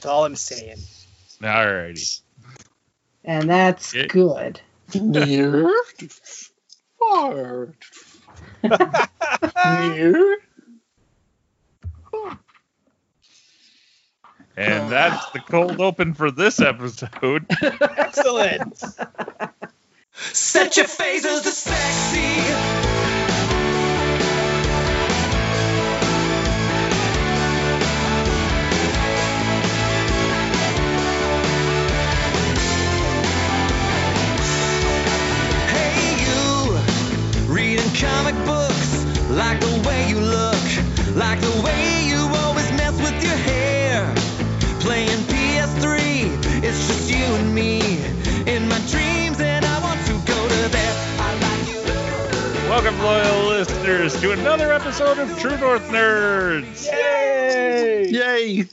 That's all I'm saying. Alrighty. And that's Yeah. good. Near, far, near. And that's the cold open for this episode. Excellent. Set your phasers to sexy. Comic books, like the way you look, like the way you always mess with your hair. Playing PS3, it's just you and me in my dreams, and I want to go to there. I like you. Welcome, loyal listeners, to another episode of True North Nerds. Yay! Yay!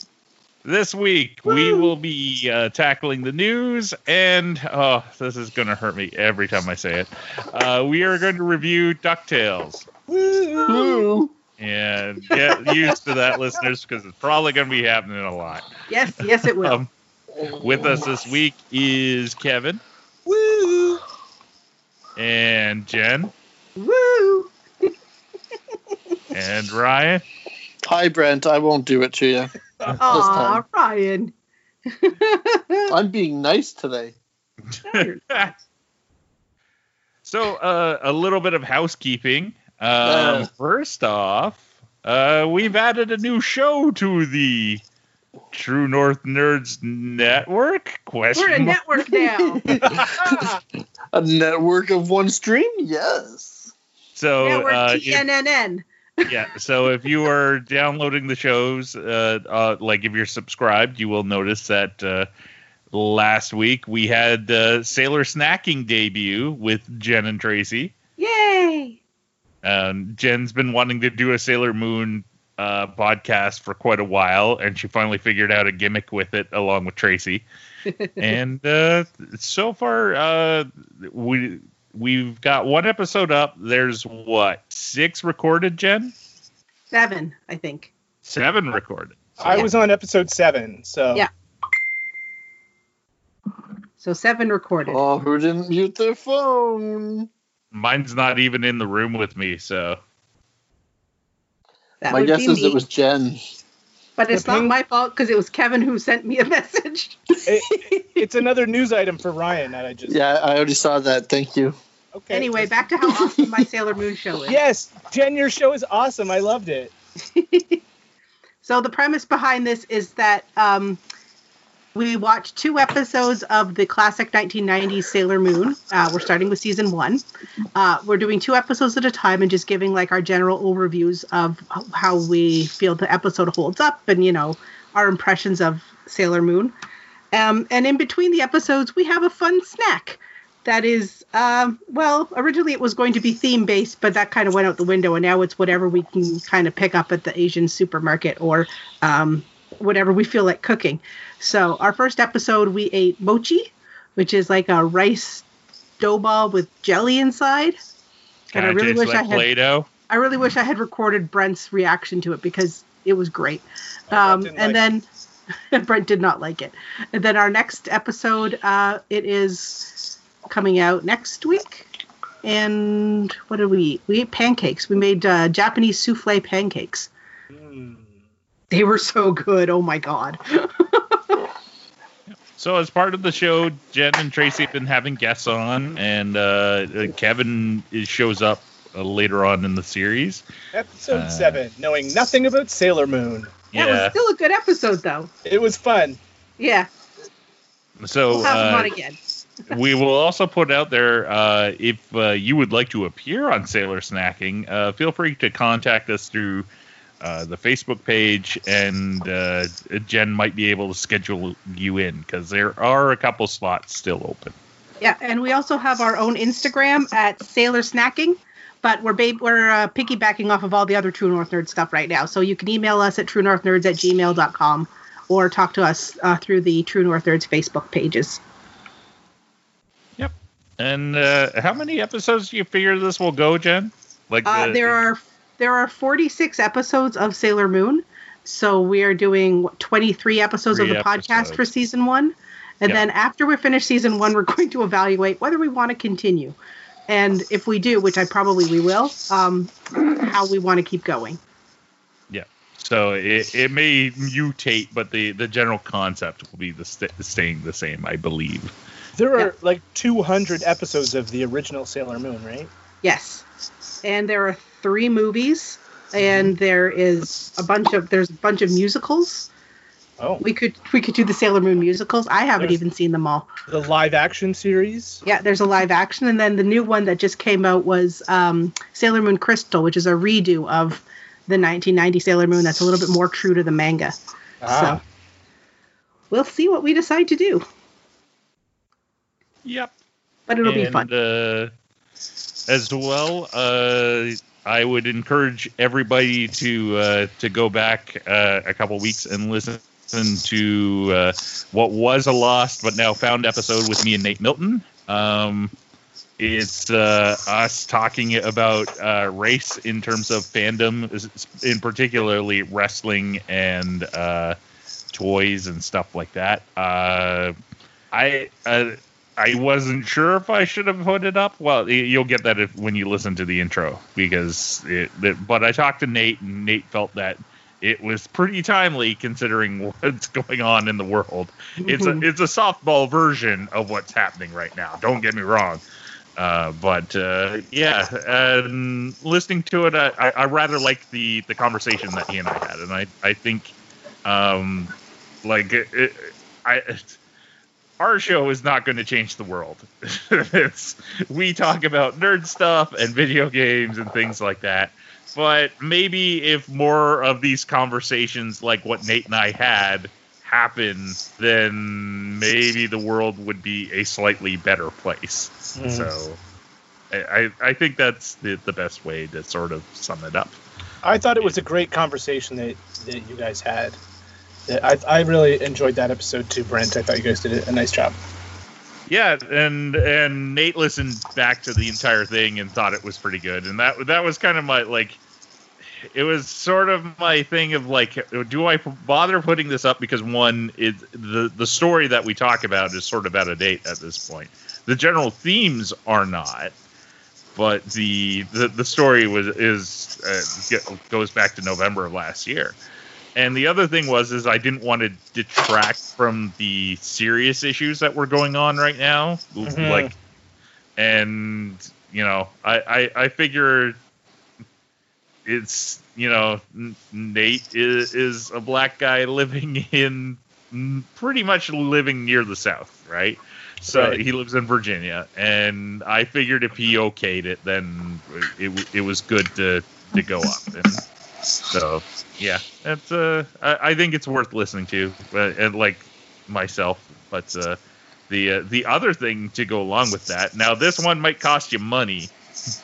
This week, we will be uh, tackling the news, and oh, this is going to hurt me every time I say it. Uh, we are going to review DuckTales. Woo! Woo! And get used to that, listeners, because it's probably going to be happening a lot. Yes, yes, it will. Um, with us this week is Kevin Woo! and Jen Woo! and Ryan. Hi, Brent. I won't do it to you. Aw, Ryan. I'm being nice today. so, uh, a little bit of housekeeping. Um, Uh. First off, uh, we've added a new show to the True North Nerds Network. Question We're a network now. A network of one stream? Yes. So, network uh, if- TNNN. Yeah. So if you are downloading the shows, uh, uh, like if you're subscribed, you will notice that uh, last week we had uh, Sailor Snacking debut with Jen and Tracy. Yay! Um, Jen's been wanting to do a Sailor Moon uh, podcast for quite a while, and she finally figured out a gimmick with it along with Tracy. and uh, so far, uh, we we've got one episode up. There's what six recorded, Jen? Seven, I think. Seven recorded. I was on episode seven, so Yeah. So seven recorded. Oh, who didn't mute their phone? Mine's not even in the room with me, so that My guess is me. it was Jen. But it's The not my fault because it was Kevin who sent me a message. It- it's another news item for Ryan that I just. Yeah, I already saw that. Thank you. Okay. Anyway, back to how awesome my Sailor Moon show is. Yes, Jen, your show is awesome. I loved it. So the premise behind this is that um, we watched two episodes of the classic 1990s Sailor Moon. Uh, we're starting with season one. Uh, we're doing two episodes at a time and just giving like our general overviews of how we feel the episode holds up and you know our impressions of Sailor Moon. Um, and in between the episodes, we have a fun snack that is um, well originally it was going to be theme based but that kind of went out the window and now it's whatever we can kind of pick up at the asian supermarket or um, whatever we feel like cooking so our first episode we ate mochi which is like a rice dough ball with jelly inside and i really wish like i had Play-Doh. i really wish i had recorded brent's reaction to it because it was great um, and didn't then Brent did not like it. And then our next episode, uh, it is coming out next week. And what did we eat? We ate pancakes. We made uh, Japanese souffle pancakes. Mm. They were so good. Oh my god. So as part of the show, Jen and Tracy have been having guests on, and uh, Kevin shows up uh, later on in the series. Episode Uh, seven, knowing nothing about Sailor Moon. Yeah. That was still a good episode, though. It was fun. Yeah, so we'll have them uh, on again. we will also put out there uh, if uh, you would like to appear on Sailor Snacking, uh, feel free to contact us through uh, the Facebook page, and uh, Jen might be able to schedule you in because there are a couple slots still open. Yeah, and we also have our own Instagram at Sailor Snacking, but we're ba- we're uh, piggybacking off of all the other True North Nerd stuff right now. So you can email us at truenorthnerds at gmail.com or talk to us uh, through the True North Nerds Facebook pages. Yep. And uh, how many episodes do you figure this will go, Jen? Like Uh, the- there are there are 46 episodes of Sailor Moon, So we are doing 23 episodes of Three the podcast for season one. And Yeah. then after we finish season one, we're going to evaluate whether we want to continue. And if we do, which I probably we will, um, how we want to keep going. Yeah. So it, it may mutate, but the, the general concept will be the st- staying the same, I believe. There are Yeah. like 200 episodes of the original Sailor Moon, right? Yes. And there are three movies, and there is a bunch of there's a bunch of musicals. Oh, We could we could do the Sailor Moon musicals. I haven't There's- even seen them all. the live action series. Yeah, there's a live action, and then the new one that just came out was um, Sailor Moon Crystal, which is a redo of the 1990 Sailor Moon. That's a little bit more true to the manga. Ah, So we'll see what we decide to do, Yep. but it'll be fun. Uh, as well, uh, I would encourage everybody to uh, to go back uh, a couple weeks and listen to uh, what was a lost but now found episode with me and Nate Milton. Um, it's uh, us talking about uh, race in terms of fandom, in particularly wrestling and uh, toys and stuff like that. I I wasn't sure if I should have put it up. Well, you'll get that if, when you listen to the intro because it, it- But I talked to Nate, and Nate felt that it was pretty timely considering what's going on in the world. It's Mhm. a it's a softball version of what's happening right now. Don't get me wrong. Uh, but uh, yeah, listening to it, I, I, rather like the the conversation that he and I had, and I I think, um, like it, I our show is not going to change the world. we talk about nerd stuff and video games and things like that. But maybe if more of these conversations, like what Nate and I had, happen, then maybe the world would be a slightly better place. Mm. So I, I I think that's the, the best way to sort of sum it up. I thought it was a great conversation that, that you guys had. I, I really enjoyed that episode too, Brent. I thought you guys did a nice job. Yeah, and and Nate listened back to the entire thing and thought it was pretty good, and that that was kind of my like. It was sort of my thing of like, do I bother putting this up because one, it the the story that we talk about is sort of out of date at this point. The general themes are not, but the the, the story was is uh, goes back to November of last year. And the other thing was is I didn't want to detract from the serious issues that were going on right now. Mhm. Like and you know, I, I, I figure it's you know, N- Nate is, is a black guy living in pretty much living near the South, right? So Right. he lives in Virginia, and I figured if he okayed it, then it, it, it was good to to go up. And so yeah, it's uh, I, I think it's worth listening to, but and like myself, but uh, the uh, the other thing to go along with that. Now this one might cost you money,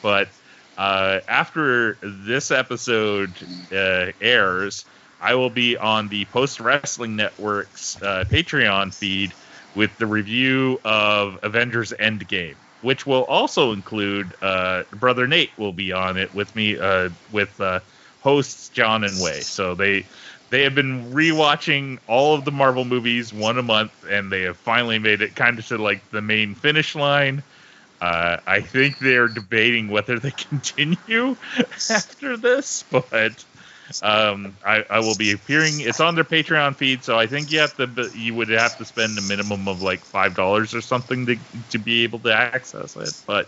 but uh, after this episode uh, airs, I will be on the Post Wrestling Network's uh, Patreon feed with the review of Avengers Endgame, which will also include uh, brother Nate will be on it with me uh, with uh, hosts John and Wai. So they they have been rewatching all of the Marvel movies one a month, and they have finally made it kind of to like the main finish line. Uh, I think they're debating whether they continue after this, but um, I, I will be appearing. It's on their Patreon feed, so I think you have to you would have to spend a minimum of like five dollars or something to to be able to access it. But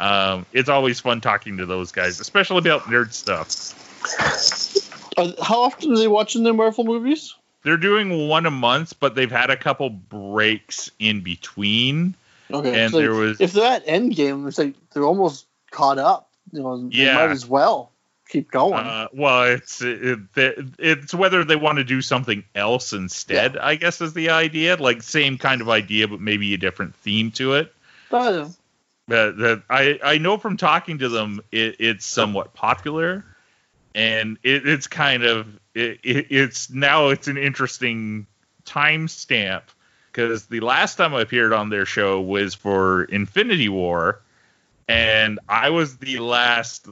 um, it's always fun talking to those guys, especially about nerd stuff. Uh, how often are they watching their Marvel movies? They're doing one a month, but they've had a couple breaks in between. Okay, And so there was- if they're at Endgame, it's like they're almost caught up. You know, they Yeah. might as well keep going. Uh, well, it's it, it's whether they want to do something else instead. I guess is the idea. Like same kind of idea, but maybe a different theme to it. but uh, That that I I know from talking to them, it, it's somewhat popular, and it, it's kind of it, it, it's now it's an interesting timestamp because the last time I appeared on their show was for Infinity War, and I was the last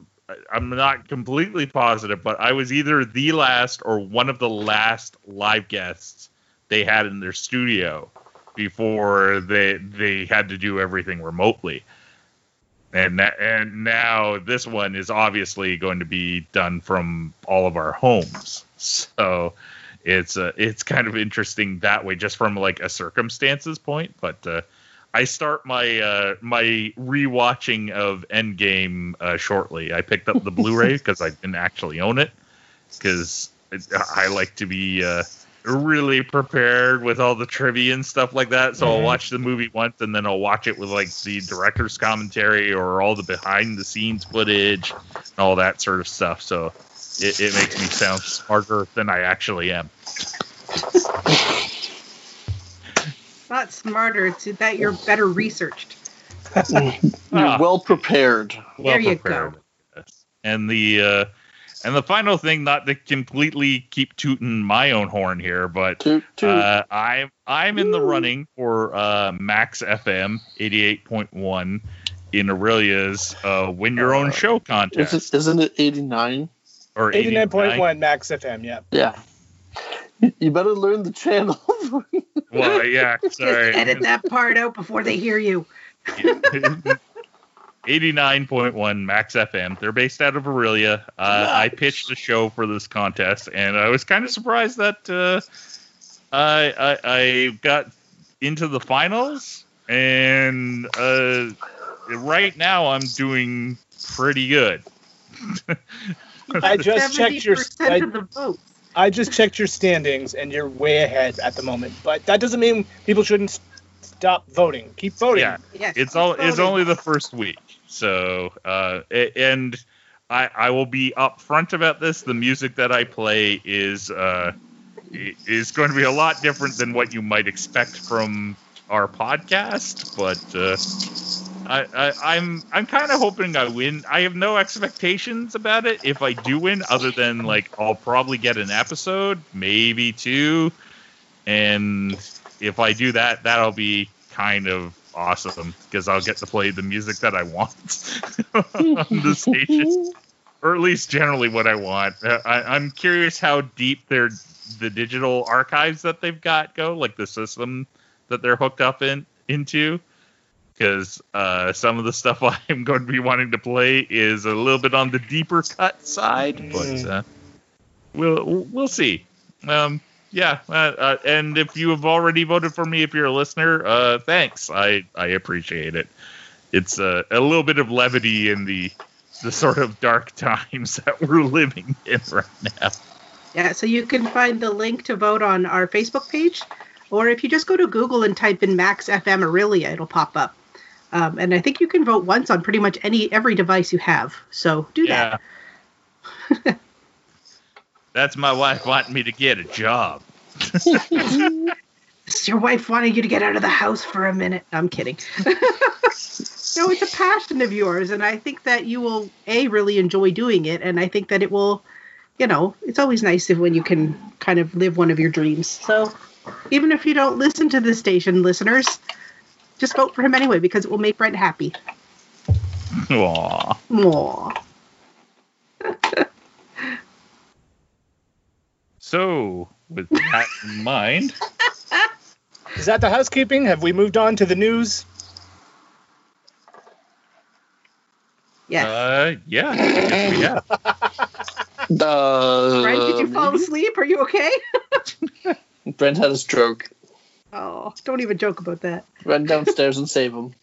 I'm not completely positive, but I was either the last or one of the last live guests they had in their studio before they they had to do everything remotely. And that, and now this one is obviously going to be done from all of our homes. So it's uh, it's kind of interesting that way, just from like a circumstances point. But uh, I start my uh, my rewatching of Endgame uh, shortly. I picked up the Blu-ray because I didn't actually own it because I like to be uh, really prepared with all the trivia and stuff like that. So I'll Mhm. watch the movie once and then I'll watch it with like the director's commentary or all the behind the scenes footage and all that sort of stuff. So it, it makes me sound smarter than I actually am. Not smarter. It's that you're better researched. You're Ah. well prepared. There you prepared, yes. And the uh, and the final thing, not to completely keep tooting my own horn here, but Toot, toot. Uh, I'm I'm in the running for uh, Max FM 88.1 in Orillia's uh, Win Your Own Show contest. Is it, isn't it 89? or 89.1 Max FM, yeah. Yeah. You better learn the channel. Well, yeah, sorry. Just edit that part out before they hear you. 89.1 Max FM. They're based out of Orillia. Uh, I pitched a show for this contest, and I was kind of surprised that uh, I, I I got into the finals. And uh, right now, I'm doing pretty good. I just checked your I, the votes. I just checked your standings and you're way ahead at the moment. But that doesn't mean people shouldn't s- stop voting. Keep voting. Yeah. Yes. it's all keep it's only the first week so uh and i i will be upfront about this the music that i play is uh is going to be a lot different than what you might expect from our podcast but uh I, I, I'm I'm kind of hoping I win. I have no expectations about it. If I do win, other than like I'll probably get an episode, maybe two, and if I do that, that'll be kind of awesome because I'll get to play the music that I want on the station, or at least generally what I want. Uh, I, I'm curious how deep their the digital archives that they've got go, like the system that they're hooked up in into. Because uh, some of the stuff I'm going to be wanting to play is a little bit on the deeper cut side, but Mm. uh, we'll we'll see. Um, yeah, uh, uh, and if you have already voted for me, if you're a listener, uh, thanks. I I appreciate it. It's uh, a little bit of levity in the the sort of dark times that we're living in right now. Yeah, so you can find the link to vote on our Facebook page, or if you just go to Google and type in Max FM Orillia, it'll pop up. Um, and I think you can vote once on pretty much any every device you have. So do that. That's my wife wanting me to get a job. Is your wife wanting you to get out of the house for a minute. I'm kidding. no, it's a passion of yours, and I think that you will a really enjoy doing it, and I think that it will, you know, it's always nice if when you can kind of live one of your dreams. So even if you don't listen to the station, listeners, just vote for him anyway because it will make Brent happy. Aw. Aww. So, with that in mind, Is that the housekeeping? Have we moved on to the news? Yes. uh, yeah, yes, we have. Uh, Brent, did you fall asleep? Are you okay? Brent had a stroke. Oh, don't even joke about that. Run downstairs and save him.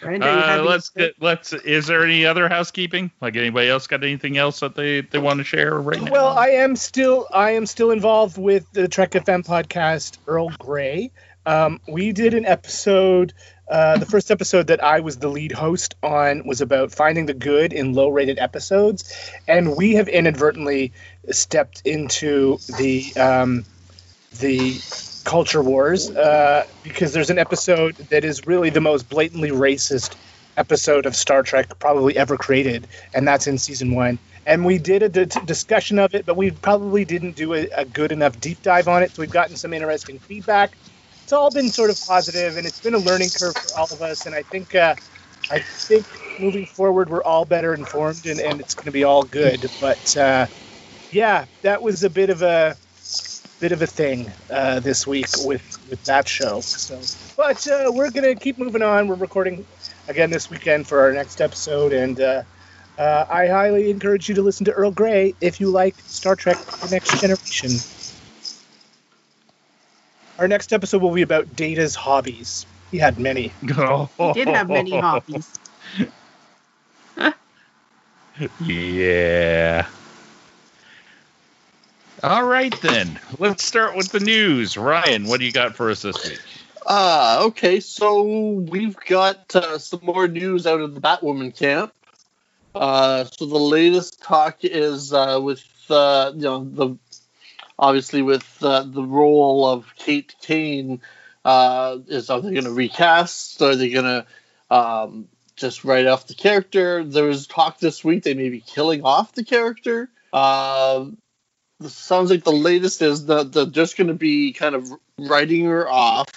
Brent, are Uh, let's fit? get, let's. Is there any other housekeeping? Like anybody else got anything else that they they want to share right now? Well, I am still I am still involved with the Trek FM podcast Earl Grey. Um, we did an episode. Uh, the first episode that I was the lead host on was about finding the good in low-rated episodes, and we have inadvertently stepped into the um, the culture wars uh, because there's an episode that is really the most blatantly racist episode of Star Trek probably ever created, and that's in season one. And we did a d- discussion of it, but we probably didn't do a, a good enough deep dive on it. So we've gotten some interesting feedback. It's all been sort of positive, and it's been a learning curve for all of us. And I think uh, I think moving forward, we're all better informed, and, and it's going to be all good. But uh, yeah, that was a bit of a bit of a thing uh, this week with with that show. So, but uh, we're going to keep moving on. We're recording again this weekend for our next episode, and uh, uh, I highly encourage you to listen to Earl Grey if you like Star Trek: The Next Generation. Our next episode will be about Data's hobbies. He had many. He did have many hobbies. Yeah. All right then. Let's start with the news. Ryan, what do you got for us this week? Ah, okay. So we've got uh, some more news out of the Batwoman camp. Uh, so the latest talk is uh, with uh, you know the obviously with uh, the role of Kate Kane. Uh, is are they going to recast? Are they going to um, just write off the character? There was talk this week they may be killing off the character. Uh, sounds like the latest is that they're just going to be kind of writing her off.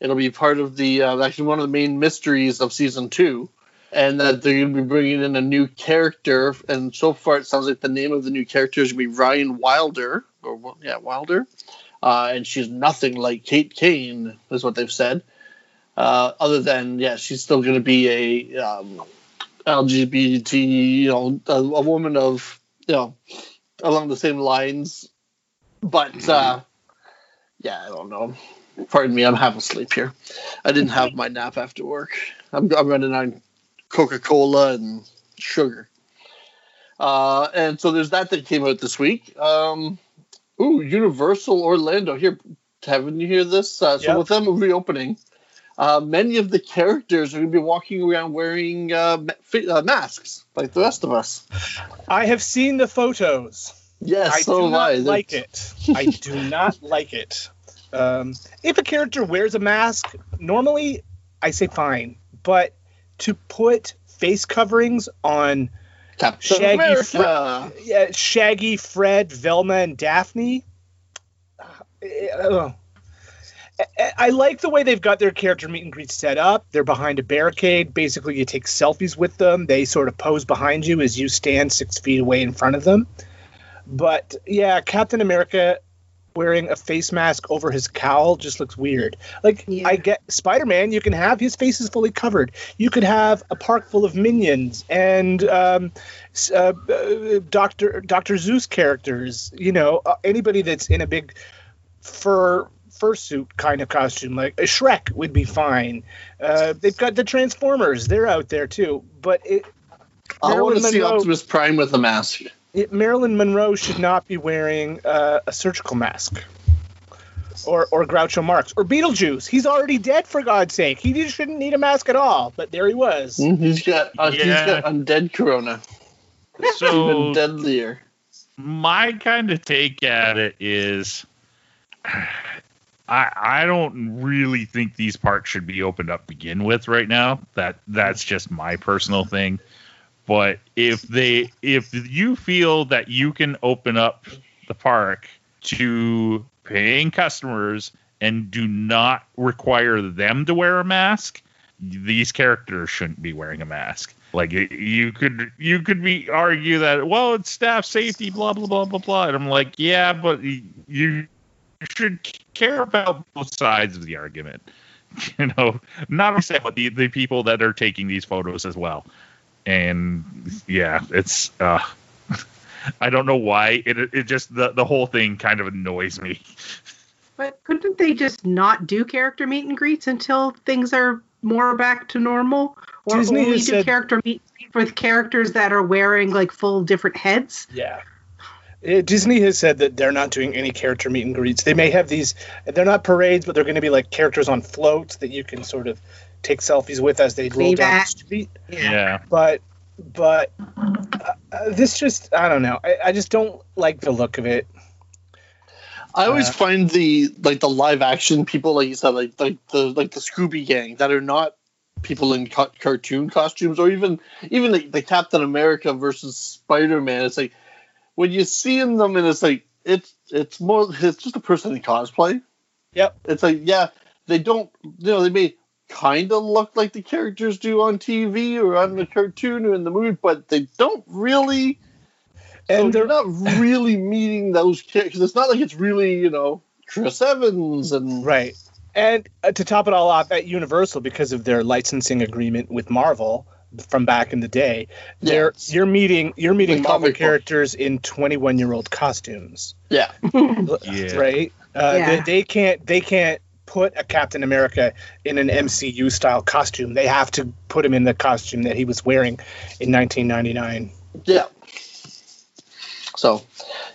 It'll be part of the uh, actually one of the main mysteries of season two, and that they're going to be bringing in a new character. And so far, it sounds like the name of the new character is going to be Ryan Wilder, or yeah, Wilder. Uh, and she's nothing like Kate Kane, is what they've said. Uh, other than yeah, she's still going to be a um, LGBT, you know, a, a woman of you know along the same lines. But uh, yeah, I don't know. Pardon me, I'm half asleep here. I didn't have my nap after work. I'm, I'm running on Coca Cola and sugar. Uh, and so there's that that came out this week. Um, ooh, Universal Orlando. Here, haven't you hear this? Uh, so Yep. with them reopening, uh, many of the characters are going to be walking around wearing uh, uh, masks like the rest of us. I have seen the photos. Yes, I so do not I. Like it. I do not like it. Um, if a character wears a mask, normally I say fine, but to put face coverings on Captain Shaggy America. yeah, Shaggy, Fred, Velma, and Daphne. uh, ugh. I- I like the way they've got their character meet and greet set up. They're behind a barricade. Basically, you take selfies with them. They sort of pose behind you as you stand six feet away in front of them. But yeah, Captain America wearing a face mask over his cowl just looks weird. Like Yeah. I get Spider-Man, you can have his face is fully covered. You could have a park full of minions and um, uh, uh, Doctor Doctor Seuss characters. You know, uh, anybody that's in a big fur fursuit kind of costume, like a Shrek, would be fine. Uh, they've got the Transformers; they're out there too. But it, I want to Marilyn see Monroe- Optimus Prime with a mask. it, Marilyn Monroe should not be wearing uh, a surgical mask. Or, or Groucho Marx or Beetlejuice. He's already dead for God's sake. He just shouldn't need a mask at all. But there he was. Hmm, He's got uh, he's Yeah. got undead corona. So Even deadlier. my kind of take at it is I I don't really think these parks should be opened up begin with right now. That that's just my personal thing. But if they if you feel that you can open up the park to paying customers and do not require them to wear a mask, these characters shouldn't be wearing a mask. Like you could you could be argue that well it's staff safety blah blah blah blah blah and I'm like yeah but you should care about both sides of the argument you know not only say but the the people that are taking these photos as well and yeah it's uh I don't know why it it just the the whole thing kind of annoys me But couldn't they just not do character meet and greets until things are more back to normal? Or Disney only do said- character meet with characters that are wearing like full different heads? Yeah. Uh, Disney has said that they're not doing any character meet and greets. They may have these, they're not parades, but they're going to be like characters on floats that you can sort of take selfies with as they roll down the street. yeah But, but uh, uh, this just, I don't know. I, I just don't like the look of it. I always Uh, find the like the live action people, like you said, like like the like the Scooby Gang that are not people in ca- cartoon costumes, or even even the, the Captain America versus Spider Man. It's like when you see them, and it's like it's it's more it's just a person in cosplay. Yep. It's like yeah, they don't you know they may kind of look like the characters do on TV or on the cartoon or in the movie, but they don't really. And they're they're- not really meeting those characters. It's not like it's really, you know, Chris Evans and Right. And uh, to top it all off, at Universal, because of their licensing agreement with Marvel from back in the day, they're you're meeting you're meeting Like Marvel comic book. characters in 21 year old costumes, yeah, Yeah. right? Uh, Yeah. they, they can't they can't put a Captain America in an MCU style costume. They have to put him in the costume that he was wearing in 1999. yeah. So,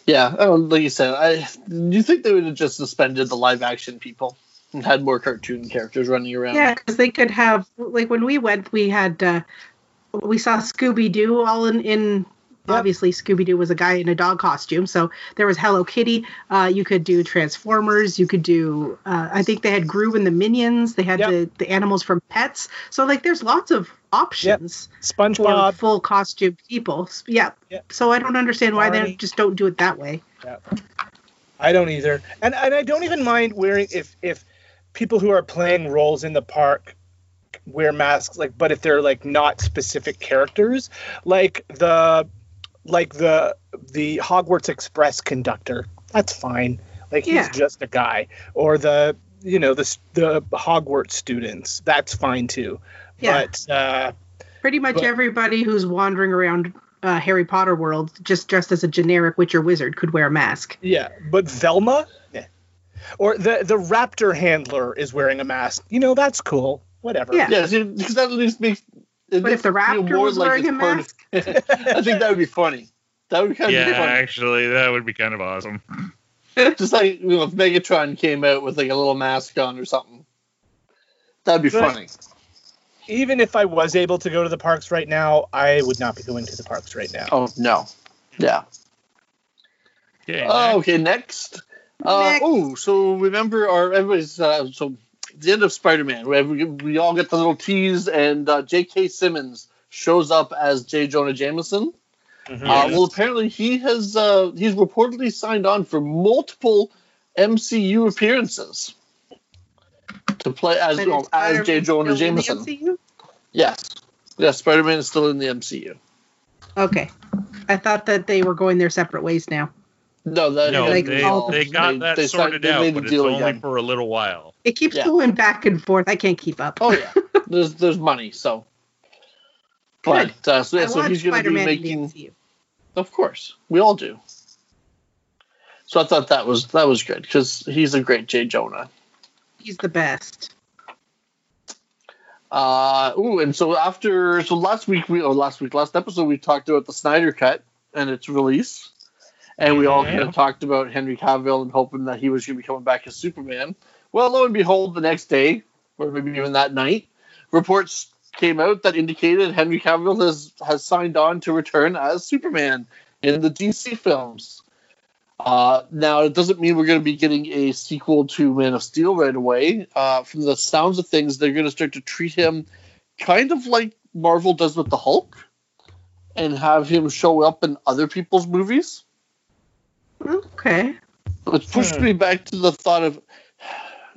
yeah, I don't, like you said, I do you think they would have just suspended the live action people and had more cartoon characters running around? Yeah, because they could have like when we went, we had uh, we saw Scooby Doo all in in. Yep. Obviously, Scooby Doo was a guy in a dog costume, so there was Hello Kitty. Uh, you could do Transformers. You could do. Uh, I think they had Gru and the Minions. They had Yep. the the animals from Pets. So like, there's lots of options for SpongeBob. full costume people. Yeah. Yep. So I don't understand why Barney. they just don't do it that way. I don't either, and and I don't even mind wearing if if people who are playing roles in the park wear masks, like, but if they're like not specific characters, like the like the the Hogwarts Express conductor, that's fine. Like he's just a guy, or the you know the the Hogwarts students, that's fine too. Yeah. But uh, Pretty much But- everybody who's wandering around uh, Harry Potter world, just dressed as a generic witch or wizard, could wear a mask. Yeah, but Velma, yeah. Or the the raptor handler is wearing a mask. You know, that's cool. Whatever. Yeah. Yeah, see, because that at least makes. It But if the makes it feel raptor more was wearing a mask, of- I think that would be funny. That would kind of Yeah, be funny. actually, that would be kind of awesome. Just like you know, if Megatron came out with like a little mask on or something, that'd be But- funny. Even if I was able to go to the parks right now, I would not be going to the parks right now. Oh no, yeah. Okay, Oh, okay, next. Uh, oh, so remember our everybody's uh, so the end of Spider-Man. We, we, we all get the little tease, and uh, J.K. Simmons shows up as J. Jonah Jameson. Mhm. Uh, well, apparently he has uh, he's reportedly signed on for multiple MCU appearances to play as But well, as Spider-Man J. Jonah still in the Jameson. MCU? Yes, yes, Spider-Man is still in the MCU. Okay. I thought that they were going their separate ways now. No, that no, like they, all- they got they- that they sorted they out, but it's only again. for a little while. It keeps Yeah. going back and forth. I can't keep up. Oh yeah, there's there's money, so. But uh, so, yeah, I so he's going to be making. Of course, we all do. So I thought that was that was good because he's a great J. Jonah. He's the best. Uh, ooh, and so after so last week we or last week last episode we talked about the Snyder cut and its release, and we all Yeah. kind of talked about Henry Cavill and hoping that he was going to be coming back as Superman. Well, lo and behold, the next day or maybe even that night, reports came out that indicated Henry Cavill has has signed on to return as Superman in the DC films. Uh, now, it doesn't mean we're going to be getting a sequel to Man of Steel right away. Uh, from the sounds of things, they're going to start to treat him kind of like Marvel does with the Hulk and have him show up in other people's movies. Okay. It pushed me back to the thought of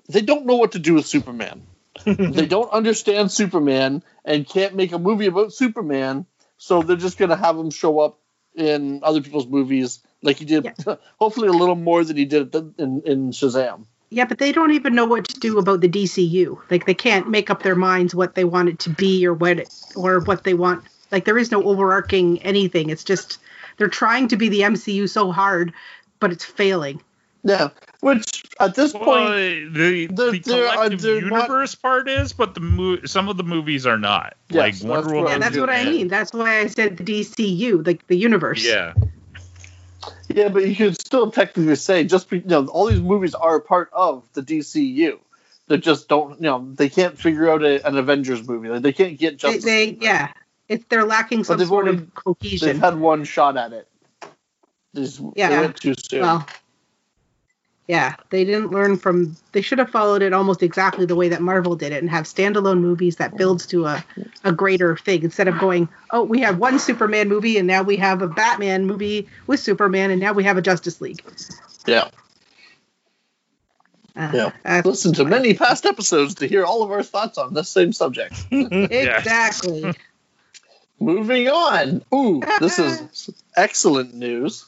they don't know what to do with Superman. they don't understand Superman and can't make a movie about Superman, so they're just going to have him show up in other people's movies like he did, hopefully a little more than he did in, in Shazam. Yeah, but they don't even know what to do about the DCU. Like they can't make up their minds what they want it to be or what it, or what they want. Like there is no overarching anything. It's just they're trying to be the MCU so hard, but it's failing. Yeah, which at this Well, point, the, they're- the they're- uh, collective they're not- universe part is, but the mo- some of the movies are not. Yes, like that's Wonder Woman. Yeah, that's what I Yeah. mean. That's why I said the DCU, like the universe. Yeah, yeah, but you could still technically say just be, you know all these movies are a part of the DCU. They just don't, you know, they can't figure out a, an Avengers movie. Like, they can't get They, Justice. they League. yeah. if they're lacking some sort only- of cohesion. They've had one shot at it. Just, Yeah. they went too soon. Well, yeah, they didn't learn from. They should have followed it almost exactly the way that Marvel did it, and have standalone movies that builds to a, a greater thing instead of going, oh, we have one Superman movie, and now we have a Batman movie with Superman, and now we have a Justice League. Yeah. Uh, Yeah. uh, Listen to many past episodes to hear all of our thoughts on this same subject. exactly. Moving on. Ooh, this is excellent news.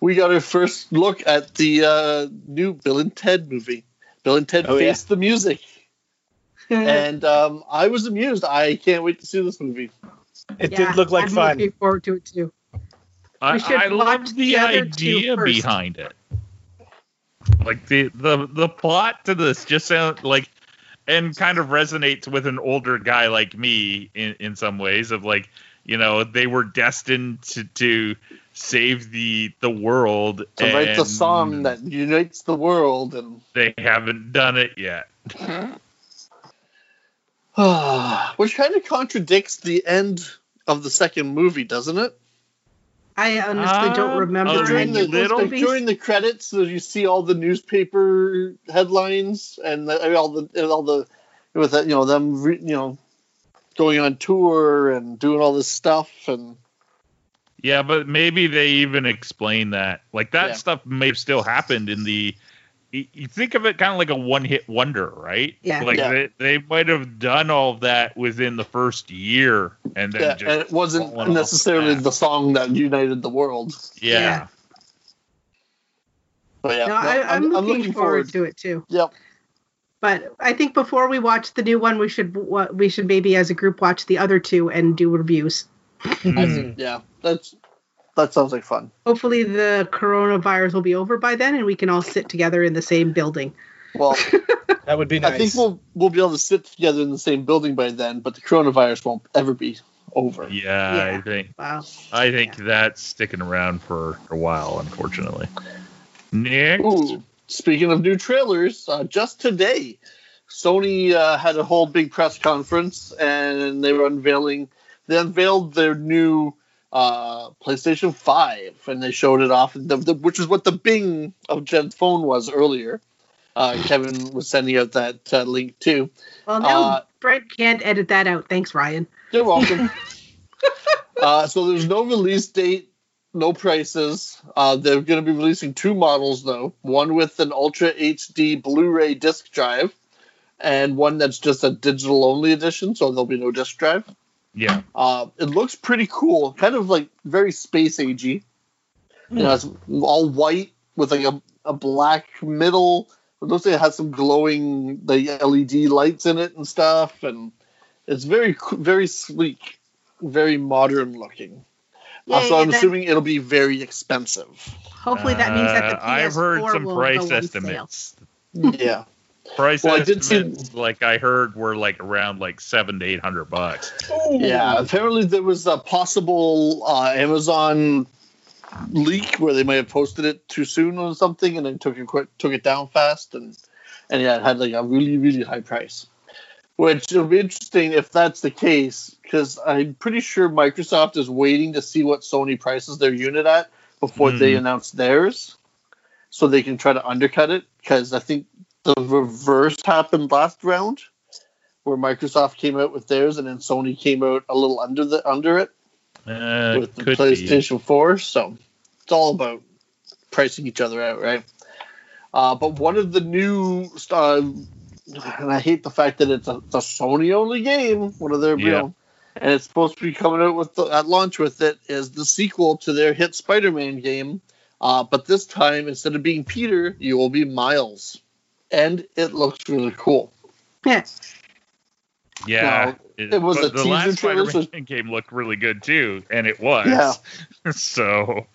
We got our first look at the uh, new Bill and Ted movie. Bill and Ted Oh, yeah. Face the Music. and um, I was amused. I can't wait to see this movie. It Yeah, did look like fun. I'm fun. Looking forward to it too. I, We should I watch love the the other two idea behind it. Like the, the the plot to this just sounds like and kind of resonates with an older guy like me in, in some ways of like, you know, they were destined to, to save the the world To write the song that unites the world and they haven't done it yet. which kind of contradicts the end of the second movie, doesn't it? I honestly don't Um, remember during the little- like, during the credits, so you see all the newspaper headlines and uh, the, all the and all the with that, you know them re, you know going on tour and doing all this stuff and Yeah, but maybe they even explain that. Like that Yeah. stuff may have still happened in the. You you think of it kind of like a one-hit wonder, right? Yeah. Like Yeah. They, they might have done all of that within the first year, and then yeah, just and it wasn't necessarily the the song that united the world. yeah. Yeah. But yeah, no, no, I, I'm, looking, forward, to it too. Yep. But I think before we watch the new one, we should we should maybe as a group watch the other two and do reviews. Mhm. Yeah, that's that sounds like fun. Hopefully, the coronavirus will be over by then, and we can all sit together in the same building. Well, That would be nice. I think we'll we'll be able to sit together in the same building by then, but the coronavirus won't ever be over. Yeah, I think Wow. I think that's sticking around for a while, unfortunately. Next, Ooh, speaking of new trailers, uh, just today, Sony uh, had a whole big press conference and they were unveiling. They unveiled their new uh, PlayStation Five, and they showed it off, the, the, which is what the Bing of Jen's phone was earlier. Uh, Kevin was sending out that uh, link too. Well, now Uh, Brent can't edit that out. Thanks, Ryan. You're welcome. uh, so there's no release date, no prices. Uh, they're going to be releasing two models though. One with an Ultra HD Blu-ray disc drive, and one that's just a digital only edition. So there'll be no disc drive. Yeah, Uh, it looks pretty cool, kind of like very space agey. You know, it's all white with like a, a black middle. It looks like it has some glowing the LED lights in it and stuff, and it's very very sleek, very modern looking. Uh, Yay, so I'm then- assuming it'll be very expensive. Hopefully, that means that the Uh, I've heard PS4 some will price go on sale. estimates. yeah. Price Well, I did see- like I heard, were like around like seven to eight hundred bucks. Ooh. Yeah, apparently there was a possible uh, Amazon leak where they might have posted it too soon or something, and then took it quick, took it down fast, and and yeah, it had like a really really high price. Which will be interesting if that's the case, because I'm pretty sure Microsoft is waiting to see what Sony prices their unit at before they Hmm. announce theirs, so they can try to undercut it. Because I think the reverse happened last round where Microsoft came out with theirs and then Sony came out a little under the under it Uh, with the could be. PlayStation 4. So it's all about pricing each other out, right? Uh, but one of the new, uh, and I hate the fact that it's a, it's a Sony only game. One of their, Yeah. know, and it's supposed to be coming out with the, at launch with it is the sequel to their hit Spider-Man game. Uh, but this time, instead of being Peter, you will be Miles, and it looks really cool. Yeah. Yeah, it was a the teaser last trailer, so- Spider-Man game looked really good too, and it was. Yeah. so,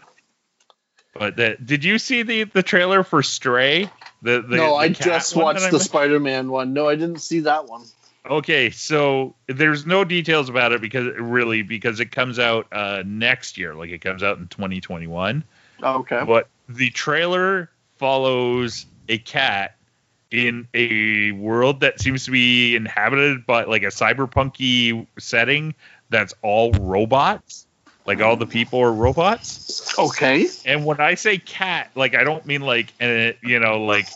but that, did you see the the trailer for Stray? The, the no, the I just watched I the? Spider-Man one. No, I didn't see that one. Okay, so there's no details about it because really because it comes out uh, next year, like it comes out in 2021. Okay. But the trailer follows a cat in a world that seems to be inhabited by like a cyberpunky setting that's all robots. Like all the people are robots. Okay. And when I say cat, like I don't mean like a, you know like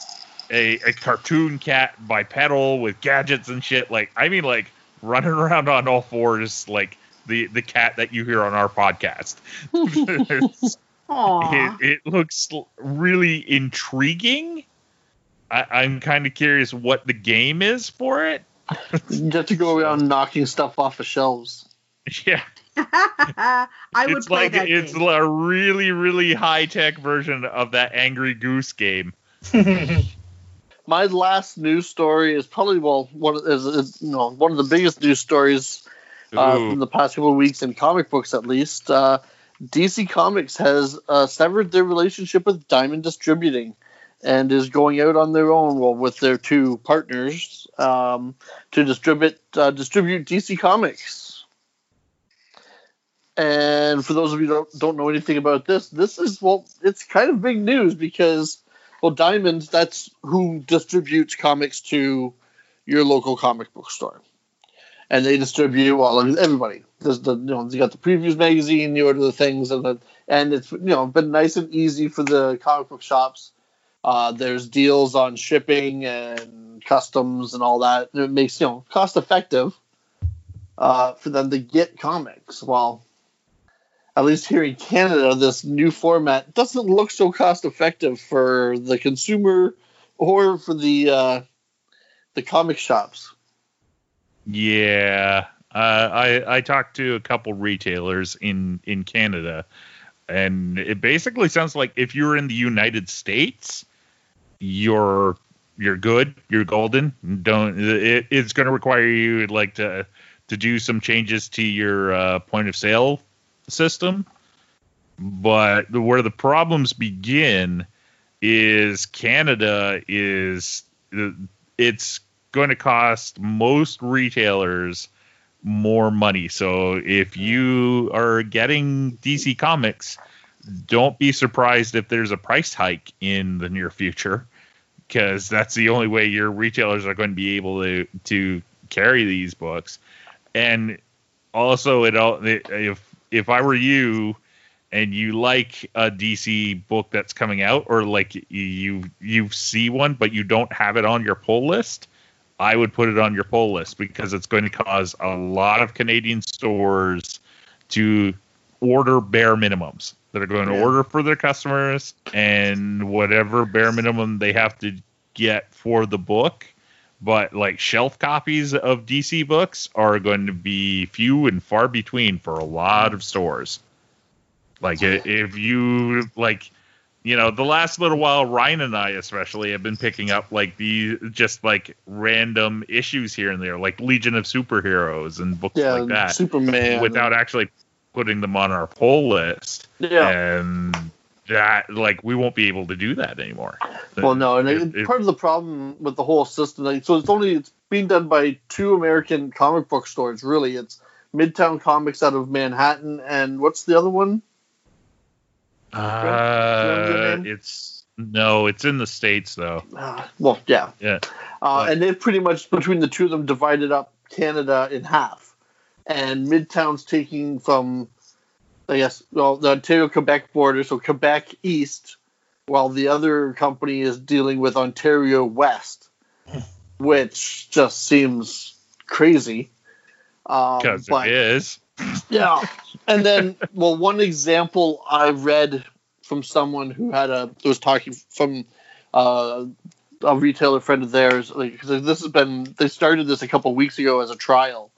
a, a cartoon cat bipedal with gadgets and shit. Like I mean like running around on all fours like the the cat that you hear on our podcast. Aw. it, it looks really intriguing I, I'm kind of curious what the game is for it. You get to go around knocking stuff off of shelves. Yeah, I would play like that it's game. a really really high tech version of that Angry Goose game. My last news story is probably well one of, is, is you know one of the biggest news stories uh, Ooh. from the past couple of weeks in comic books at least. Uh, DC Comics has uh, severed their relationship with Diamond Distributing and is going out on their own well with their two partners um, to distribute uh, distribute DC Comics. And for those of you don't, don't know anything about this, this is well, it's kind of big news because well, Diamond that's who distributes comics to your local comic book store and they distribute well everybody. There's the you know you got the previews magazine, you order the things, and the, and it's you know been nice and easy for the comic book shops. Uh, there's deals on shipping and customs and all that. And it makes you know cost effective uh, for them to get comics. Well, at least here in Canada, this new format doesn't look so cost effective for the consumer or for the uh, the comic shops. Yeah, uh, I I talked to a couple retailers in in Canada, and it basically sounds like if you're in the United States, you're you're good, you're golden. Don't it, it's going to require you like to to do some changes to your uh, point of sale system, but where the problems begin is Canada is it's going to cost most retailers more money. So if you are getting DC Comics, don't be surprised if there's a price hike in the near future because that's the only way your retailers are going to be able to to carry these books. And also it all if if I were you and you like a DC book that's coming out or like you you see one but you don't have it on your pull list, I would put it on your pull list because it's going to cause a lot of Canadian stores to order bare minimums that are going to Yeah. order for their customers and whatever bare minimum they have to get for the book. But like shelf copies of DC books are going to be few and far between for a lot of stores. Like if you like you know, the last little while, Ryan and I especially have been picking up like the just like random issues here and there, like Legion of Superheroes and books Yeah, like that, Superman. without actually putting them on our poll list. yeah. And that, like, we won't be able to do that anymore. Well, no, and it, if- part of the problem with the whole system, like, so it's only it's being done by two American comic book stores. Really, it's Midtown Comics out of Manhattan, and what's the other one? Uh, it's no, it's in the states though. Uh, well, yeah, Yeah. uh, and they've pretty much between the two of them divided up Canada in half, and Midtown's taking from, I guess, well, the Ontario Quebec border, so Quebec East, while the other company is dealing with Ontario West, which just seems crazy. Um, Because but- it is. yeah. And then, well, one example I read from someone who had a was talking from uh, a retailer friend of theirs, because this has been they started this a couple weeks ago as a trial,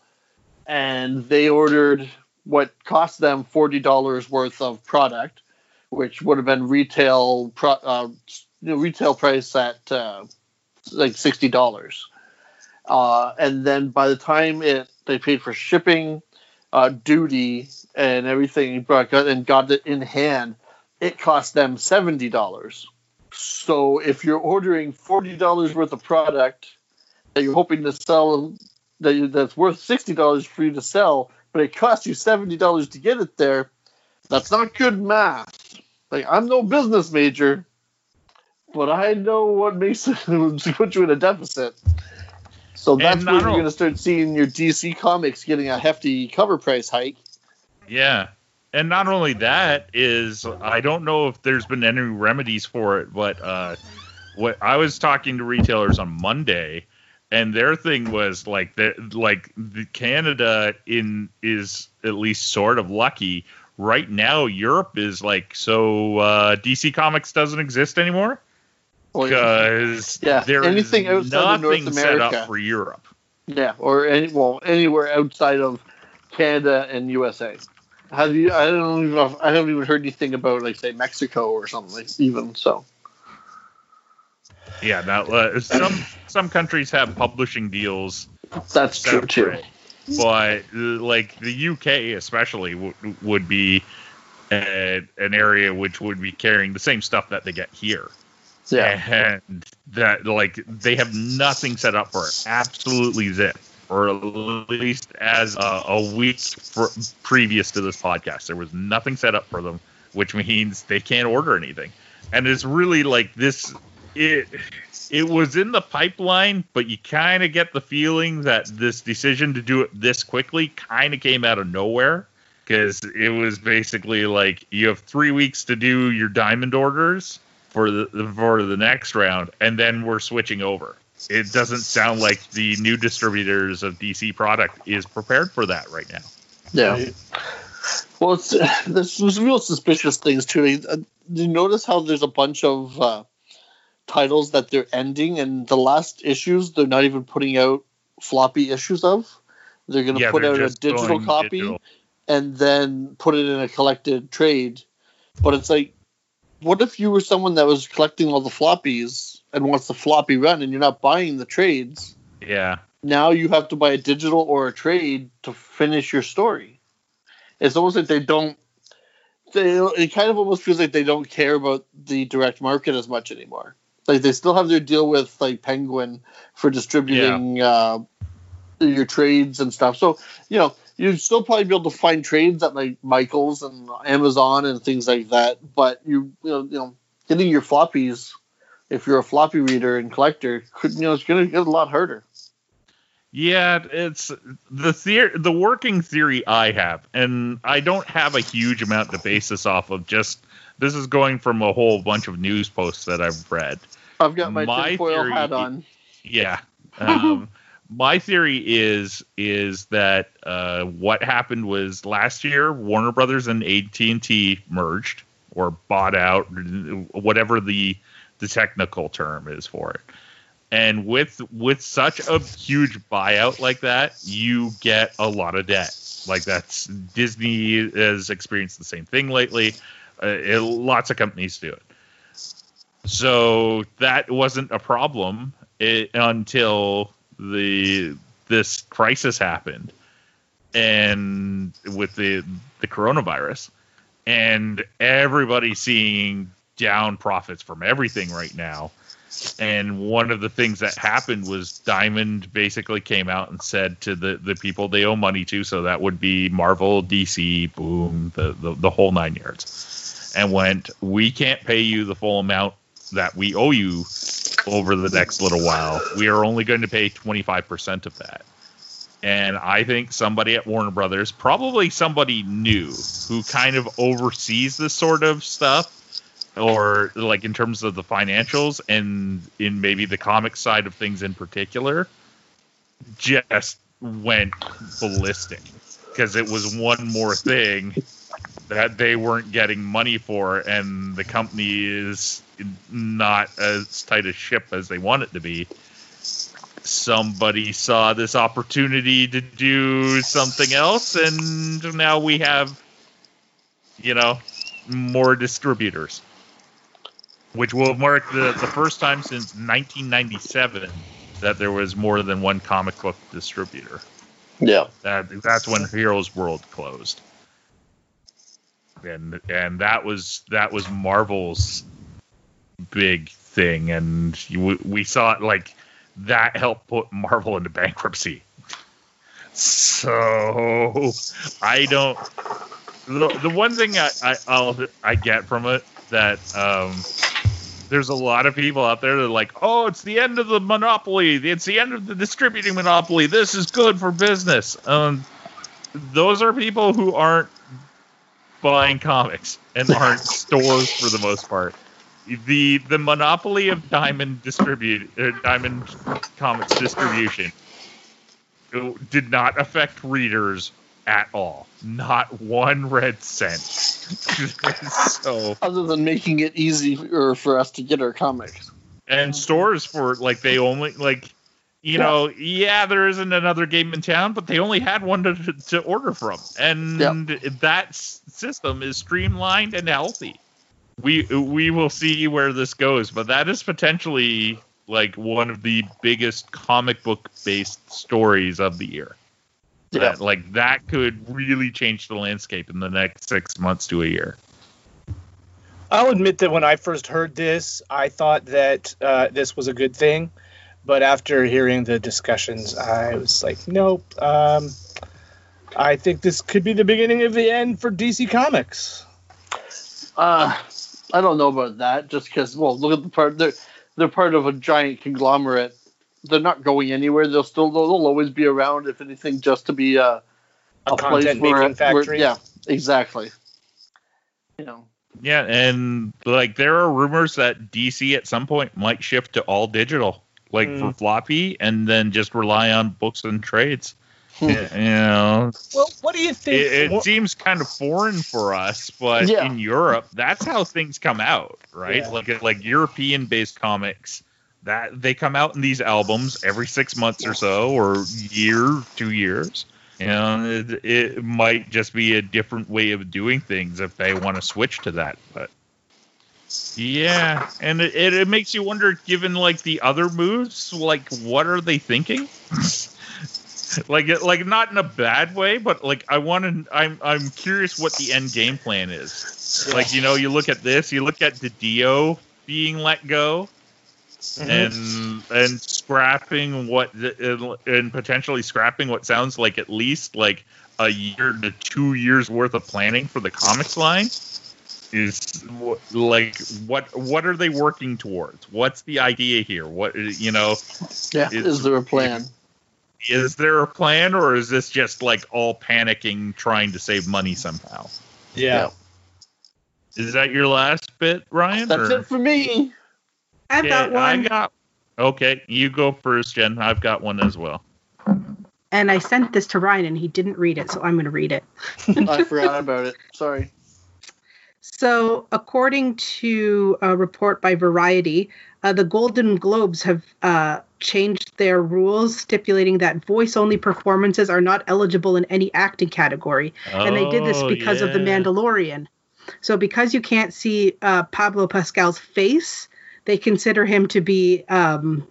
and they ordered what cost them forty dollars worth of product, which would have been retail pro, uh, you know, retail price at uh, like sixty dollars. Uh, and then by the time it they paid for shipping, uh, duty and everything and got it in hand, it cost them seventy dollars. So if you're ordering forty dollars worth of product that you're hoping to sell that you, that's worth sixty dollars for you to sell, but it costs you seventy dollars to get it there, that's not good math. Like I'm no business major, but I know what makes it put you in a deficit. So that's where you're going to start seeing your DC Comics getting a hefty cover price hike. Yeah. And not only that is I don't know if there's been any remedies for it, but uh what I was talking to retailers on Monday and their thing was like that like the Canada in is at least sort of lucky. Right now Europe is like so uh DC Comics doesn't exist anymore. Yeah. because Yeah, there is anything North nothing set up for Europe. Yeah, or any well anywhere outside of Canada and USA. Have you? I don't even. know I haven't even heard anything about like say Mexico or something like, even. So Yeah, now uh, some some countries have publishing deals that's true too. but uh, like the UK especially w- would be uh, an area which would be carrying the same stuff that they get here. Yeah, and that like they have nothing set up for it. Absolutely zip. Or at least as a, a week previous to this podcast, there was nothing set up for them, which means they can't order anything. And it's really like this. It it was in the pipeline, but you kind of get the feeling that this decision to do it this quickly kind of came out of nowhere because it was basically like you have three weeks to do your diamond orders for the for the next round, and then we're switching over. It doesn't sound like the new distributors of DC product is prepared for that right now. yeah. Well, it's, there's some real suspicious things too. Uh, Do you notice how there's a bunch of uh, titles that they're ending, and the last issues they're not even putting out floppy issues of. They're going to Yeah, put out a digital copy digital. and then put it in a collected trade. But it's like, what if you were someone that was collecting all the floppies and wants the floppy run, and you're not buying the trades? Yeah, Now you have to buy a digital or a trade to finish your story. It's almost like they don't. They, it kind of almost feels like they don't care about the direct market as much anymore. Like they still have their deal with like Penguin for distributing uh, your trades and stuff. So you know you'd still probably be able to find trades at like Michaels and Amazon and things like that. But you you know, you know getting your floppies, if you're a floppy reader and collector, could you know it's going to get a lot harder. yeah. It's the theory, the working theory I have, and I don't have a huge amount to base this off of. Just this is going from a whole bunch of news posts that I've read. I've got my, My tinfoil theory hat on. Yeah. Um, my theory is is that uh, what happened was last year Warner Brothers and AT and T merged or bought out, whatever the the technical term is for it. And with with such a huge buyout like that, you get a lot of debt. Like that's Disney has experienced the same thing lately. Uh, it- lots of companies do it. So that wasn't a problem it, until the this crisis happened, and with the the coronavirus, and everybody seeing down profits from everything right now. And one of the things that happened was Diamond basically came out and said to the, the people they owe money to, so that would be Marvel, DC, Boom, the, the, the whole nine yards, and went, We can't pay you the full amount that we owe you over the next little while. We are only going to pay 25% of that. And I think somebody at Warner Brothers, probably somebody new who kind of oversees this sort of stuff, or like in terms of the financials and in maybe the comic side of things in particular, just went ballistic because it was one more thing that they weren't getting money for, and the company is not as tight a ship as they want it to be. Somebody saw this opportunity to do something else, and now we have, you know, more distributors, which will mark the, the first time since 1997 that there was more than one comic book distributor. Yeah. That that's when Heroes World closed, and and that was that was Marvel's big thing, and you, we saw it like that helped put Marvel into bankruptcy. So I don't. The, the one thing I, I I'll I get from it that um, there's a lot of people out there that are like, oh, it's the end of the monopoly. It's the end of the distributing monopoly. This is good for business. Um, those are people who aren't buying comics and aren't stores for the most part. The the monopoly of Diamond distribute uh, Diamond Comics distribution did not affect readers at all. Not one red cent. so Other than making it easier for us to get our comics. and stores for like they only like you Yeah. know yeah there isn't another game in town but they only had one to, to order from and that system is streamlined and healthy we we will see where this goes but that is potentially like one of the biggest comic book based stories of the year Yeah. that like that could really change the landscape in the next six months to a year I'll admit that when I first heard this, I thought that uh, this was a good thing, but after hearing the discussions, I was like, nope. Um, I think this could be the beginning of the end for DC Comics. Uh, I don't know about that. Just because, well, look at the part. They're they're part of a giant conglomerate. They're not going anywhere. They'll still they'll always be around. If anything, just to be a A a place content where, making factory. where yeah, exactly. You know, Yeah, and like there are rumors that DC at some point might shift to all digital, like for Mm. floppy, and then just rely on books and trades. Hmm. Y- you know, Well, what do you think? it, it seems kind of foreign for us, but Yeah. in Europe, that's how things come out, right? Yeah. Like like European-based comics, that they come out in these albums every six months or so, or year, two years. And it, it might just be a different way of doing things if they want to switch to that. But yeah, and it, it, it makes you wonder, given like the other moves, like what are they thinking? like it- like not in a bad way, but like I want to. I'm I'm curious what the end game plan is. Like you know, you look at this, you look at DiDio being let go, Mhm. and and scrapping what the- and potentially scrapping what sounds like at least like a year to two years worth of planning for the comics line is like what what are they working towards what's the idea here what you know yeah. It's- Is there a plan? Is there a plan or is this just like all panicking trying to save money somehow yeah. is that your last bit ryan That's or- it for me. I've Okay, got one, I got okay you go first jen i've got one as well and I sent this to Ryan, and he didn't read it, so I'm going to read it. I forgot about it. Sorry. So, according to a report by Variety, uh, the Golden Globes have uh, changed their rules, stipulating that voice only performances are not eligible in any acting category. and they did this Oh, because of The. Mandalorian. So, because you can't see uh, Pablo Pascal's face, they consider him to be um,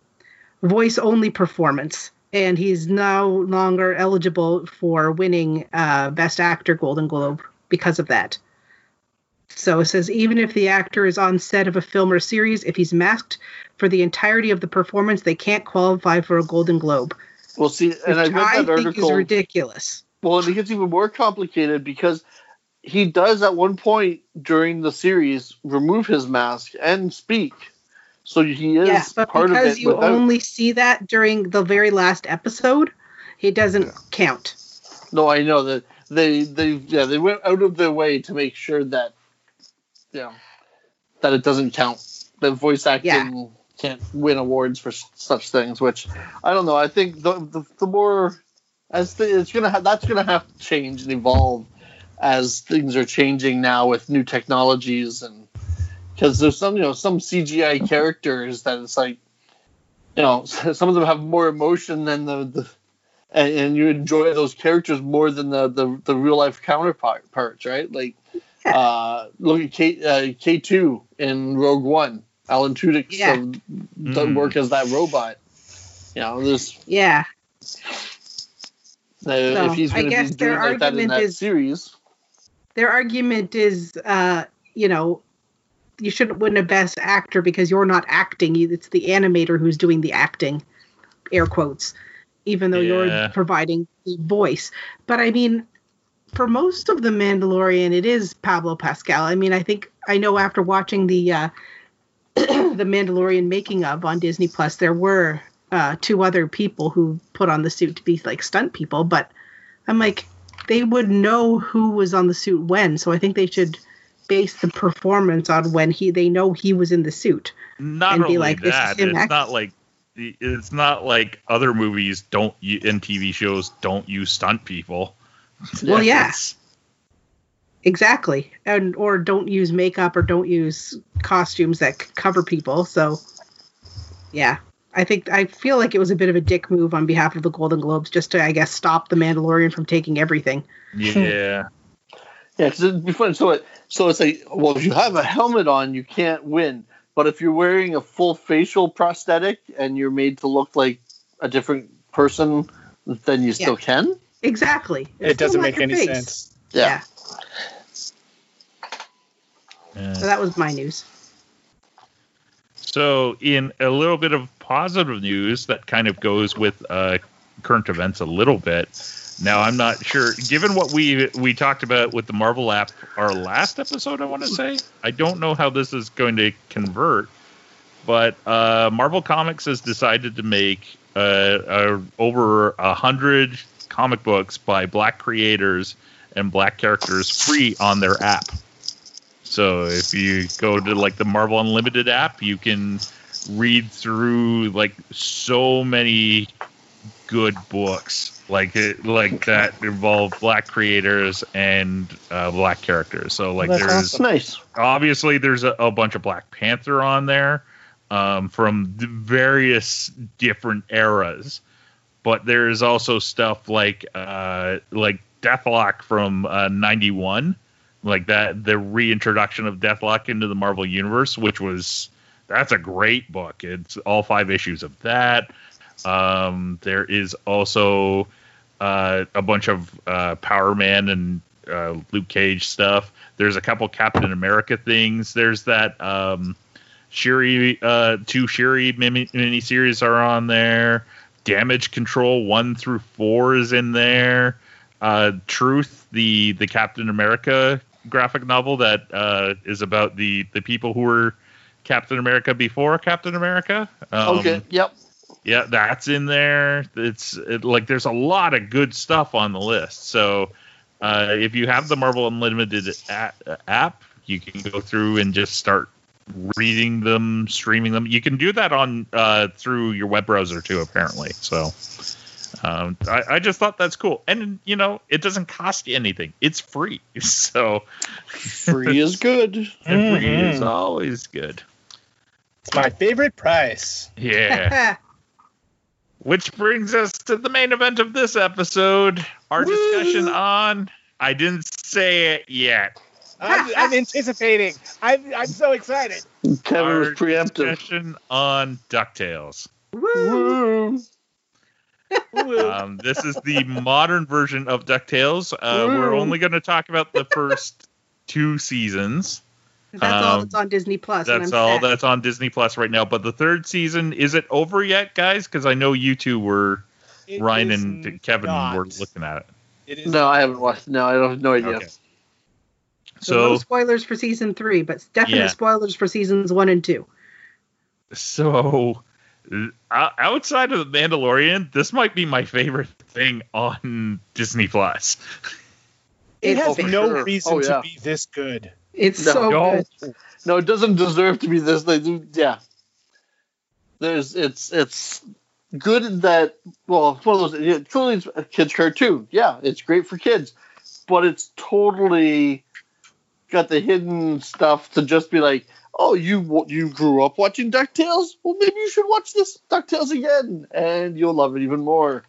voice only performance. And he's no longer eligible for winning uh, Best Actor Golden Globe because of that. So it says even if the actor is on set of a film or series, if he's masked for the entirety of the performance, they can't qualify for a Golden Globe. Well, see, and I which read I that think article. is ridiculous. Well, and it gets even more complicated because he does at one point during the series remove his mask and speak. So he is Yeah, but part of because it you without. only see that during the very last episode, it doesn't count. No, I know that they they yeah they went out of their way to make sure that yeah that it doesn't count. That voice acting can't win awards for such things. Which I don't know. I think the the, the more as the, it's gonna ha- that's gonna have to change and evolve as things are changing now with new technologies and because there's some you know some CGI characters that it's like you know some of them have more emotion than the, the and, and you enjoy those characters more than the the, the real life counterparts, right? Like, Yeah. uh, look at K uh, K two in Rogue One. Alan Tudyk Yeah. doesn't Mm. work as that robot. You know, there's Yeah. uh, if he's I going to guess be their like that in argument that is- series. Their argument is, uh, you know, you shouldn't win a best actor because you're not acting. It's the animator who's doing the acting, air quotes, even though Yeah. you're providing the voice. But I mean, for most of the Mandalorian, it is Pablo Pascal. I mean, I think I know after watching the uh, the Mandalorian making of on Disney Plus, there were uh, two other people who put on the suit to be like stunt people, but I'm like, they would know who was on the suit when, so I think they should base the performance on when he they know he was in the suit. Not and be only like, this is that, it's not like it's not like other movies don't and TV shows don't use stunt people. Well, yeah. It's- Exactly. And or don't use makeup or don't use costumes that cover people. So Yeah. I think I feel like it was a bit of a dick move on behalf of the Golden Globes just to I guess stop the Mandalorian from taking everything. Yeah. Hmm. Yeah, because it'd be fun. So it, so it's like, well, if you have a helmet on, you can't win. But if you're wearing a full facial prosthetic and you're made to look like a different person, then you still can. Exactly. It's It doesn't make any face. sense. Yeah. Yeah. So that was my news. So, in a little bit of positive news that kind of goes with uh, current events a little bit. Now, I'm not sure. Given what we we talked about with the Marvel app, our last episode, I want to say, I don't know how this is going to convert. But uh, Marvel Comics has decided to make uh, uh, over a hundred comic books by black creators and black characters free on their app. So if you go to like the Marvel Unlimited app, you can read through like so many good books like it, like that involve black creators and uh, black characters. So like That's there's nice. obviously there's a, a bunch of Black Panther on there um, from various different eras, but there's also stuff like uh, like Deathlok from uh, '91, like that the reintroduction of Deathlok into the Marvel universe, which was that's a great book. It's all five issues of that. Um, there is also uh, a bunch of uh, Power Man and uh, Luke Cage stuff. There's a couple Captain America things. There's that um, Shuri, uh, two Shuri mini miniseries are on there. Damage Control one through four is in there. Uh, Truth, the the Captain America graphic novel that uh, is about the the people who were Captain America before Captain America. Um, okay. Yep. yeah, that's in there. It's it, like there's a lot of good stuff on the list. So uh, if you have the Marvel Unlimited app, you can go through and just start reading them, streaming them. You can do that on uh, through your web browser too, apparently. So um, I, I just thought that's cool, and you know, it doesn't cost you anything. It's free, so Free is good. and free is Mhm. always good. It's my favorite price. Yeah. Which brings us to the main event of this episode our discussion on. I didn't say it yet. I'm, I'm anticipating. I'm, I'm so excited. Kevin Our was preemptive. discussion on DuckTales. Woo! Woo. Um, this is the modern version of DuckTales. Uh, we're only going to talk about the first two seasons. That's all Um, that's on Disney Plus. That's all sad. that's on Disney Plus right now. But the third season, is it over yet, guys? Because I know you two were, It Ryan and Kevin not. were looking at it. It is No, I haven't watched. No, I don't have no idea. Okay. So, no spoilers for season three, but definite Yeah. spoilers for seasons one and two. so uh, outside of the Mandalorian, this might be my favorite thing on Disney Plus. It has Oh, no sure. reason Oh, yeah. to be this good. it's No, so no. good. No, it doesn't deserve to be this. They do, yeah. There's it's it's good that well, it's one of those. Yeah, truly, it's a kids' cartoon. Yeah, it's great for kids, but it's totally got the hidden stuff to just be like, oh, you you grew up watching Ducktales. Well, maybe you should watch this Ducktales again, and you'll love it even more.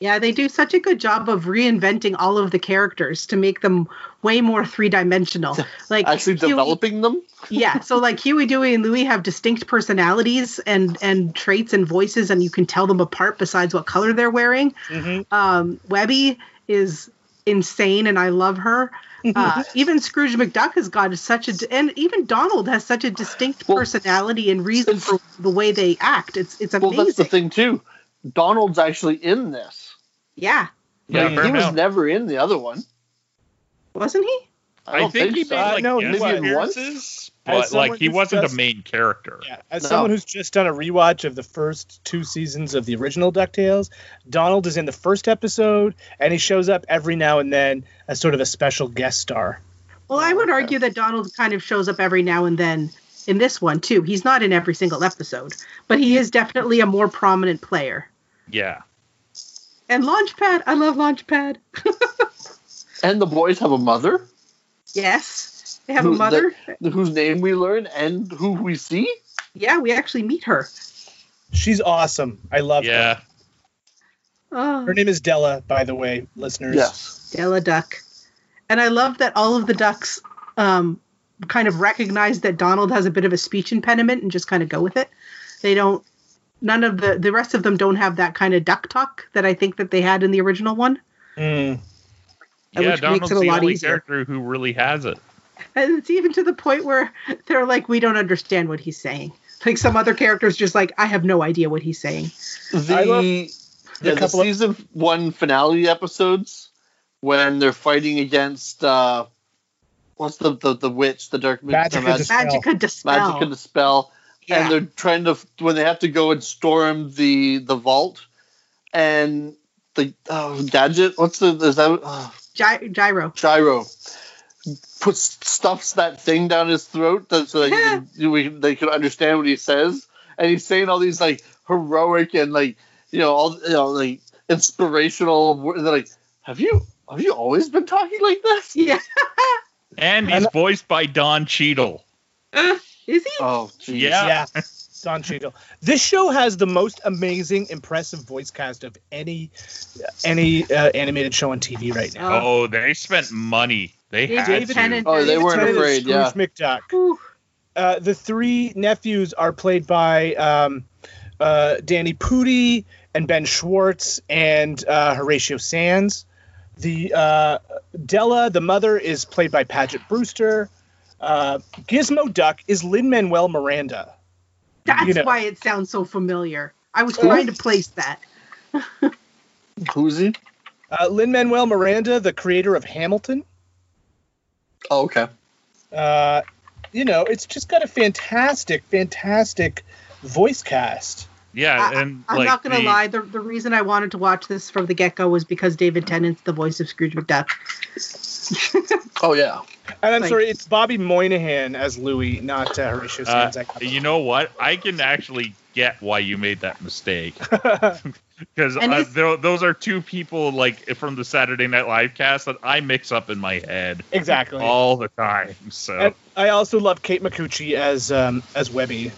Yeah, they do such a good job of reinventing all of the characters to make them way more three dimensional. Like Actually, Huey- developing them. yeah, so like Huey, Dewey, and Louie have distinct personalities and and traits and voices, and you can tell them apart. Besides what color they're wearing, Mm-hmm. um, Webby is insane, and I love her. Uh, even Scrooge McDuck has got such a, and even Donald has such a distinct Well, personality and reason for the way they act. It's it's amazing. Well, that's the thing too. Donald's actually in this. Yeah, Yeah, Like, he was enough. never in the other one. wasn't he? I, I, don't think, he so. made Uh, like no, guest he appearances, As but like he wasn't just- a main character. Yeah, as No. someone who's just done a rewatch of the first two seasons of the original DuckTales, Donald is in the first episode and he shows up every now and then as sort of a special guest star. Well, I would argue that Donald kind of shows up every now and then in this one too. He's not in every single episode, but he is definitely a more prominent player. Yeah. And Launchpad, I love Launchpad. And the boys have a mother, Yes, they have a Who- mother. whose name we learn and who we see. Yeah, we actually meet her. She's awesome. I love her. Yeah. Oh, Her name is Della, by the way, listeners. Yes. Della Duck. And I love that all of the ducks um, kind of recognize that Donald has a bit of a speech impediment and just kind of go with it. They don't. None of the the rest of them don't have that kind of duck talk that I think that they had in the original one. Mm. Yeah, which makes Donald's it a the lot only easier. character who really has it. And it's even to the point where they're like, we don't understand what he's saying. Like some other characters, just like, I have no idea what he's saying. The, I love yeah, the the couple of- season one finale episodes when they're fighting against uh, what's the, the the witch, the dark magic, Magica the mag- De Spell. Magica De Spell. Magica De Spell, Yeah. and they're trying to when they have to go and storm the the vault, and the oh, gadget. What's the is that oh, Gy- gyro. gyro? Puts stuffs that thing down his throat that- so that he can, we, they can understand what he says, and he's saying all these like heroic and like you know all you know like inspirational. wor- They're like, have you have you always been talking like this? Yeah. And he's And- voiced by Don Cheadle. Is he? Oh, geez. Yeah. Yeah. Don Cheadle. This show has the most amazing, impressive voice cast of any any uh, animated show on TV right now. Oh, they spent money. They David had to. Tennant. Oh, they weren't Tennant afraid. Yeah. Scrooge McDuck. Uh, the three nephews are played by um, uh, Danny Pudi and Ben Schwartz and uh, Horatio Sanz. The uh, Della, the mother, is played by Paget Brewster. Uh, Gizmo Duck is Lin Manuel Miranda. That's You know. why it sounds so familiar. I was trying to place that. Who's he? Uh, Lin Manuel Miranda, the creator of Hamilton. Oh, okay. Uh, you know, it's just got a fantastic, fantastic voice cast. Yeah, I- and I'm like not gonna the- lie. The, the reason I wanted to watch this from the get go was because David Tennant's the voice of Scrooge McDuck. Oh yeah. And I'm Like- sorry, it's Bobby Moynihan as Louis, not uh, Horatio Uh, Sanz. You know what? I can actually get why you made that mistake because uh, those are two people like from the Saturday Night Live cast that I mix up in my head exactly. all the time. So And I also love Kate Micucci as um, as Webby.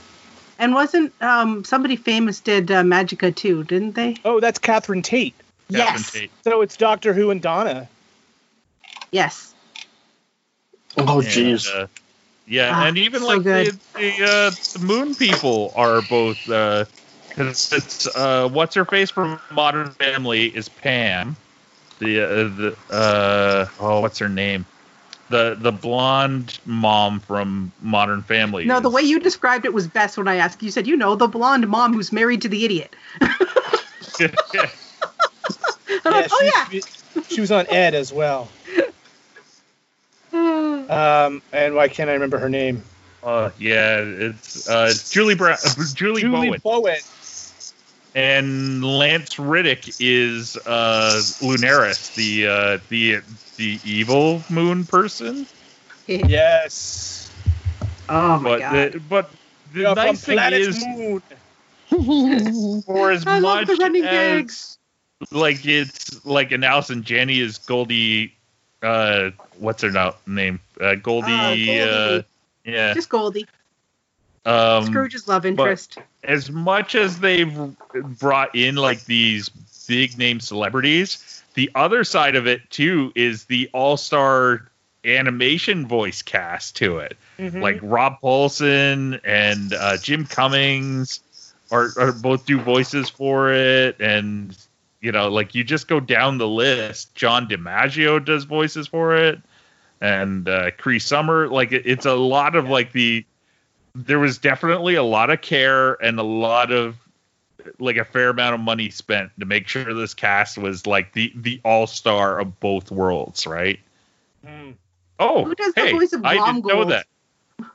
And wasn't um, somebody famous did uh, Magica too, didn't they? Oh, that's Catherine Tate. Catherine yes. Tate. So it's Doctor Who and Donna. Yes. Oh jeez. uh, yeah, Ah, and even so like good. the the, uh, the Moon people are both because it's uh, what's her face from Modern Family is Pam. The uh, the uh, oh what's her name? The the blonde mom from Modern Family. No, the way you described it was best when I asked. You said, you know, the blonde mom who's married to the idiot. I'm like, oh yeah. she, she was on Ed as well. Um, and why can't I remember her name? uh, yeah, it's uh, Julie Brown, Julie, Julie Bowen, Bowen. and Lance Reddick is uh, Lunaris, the uh, the the evil moon person. Yes. oh my but god. the, but the You're nice from thing Planet is, Moon. for as I love much the running as gags. like it's like an Allison Janney is Goldie. Uh, what's her name? Uh, Goldie. Oh, Goldie. Uh, yeah. Just Goldie. Um, Scrooge's love interest. as much as they've brought in like these big name celebrities, the other side of it too is the all star animation voice cast to it. Mhm. Like Rob Paulsen and uh, Jim Cummings are, are both do voices for it, and you know, like you just go down the list. John DiMaggio does voices for it, and uh, Cree Summer. Like it, it's a lot of like the. There was definitely a lot of care and a lot of like a fair amount of money spent to make sure this cast was like the the all star of both worlds, right? Mm. Oh, Who does the hey, voice of I didn't know that.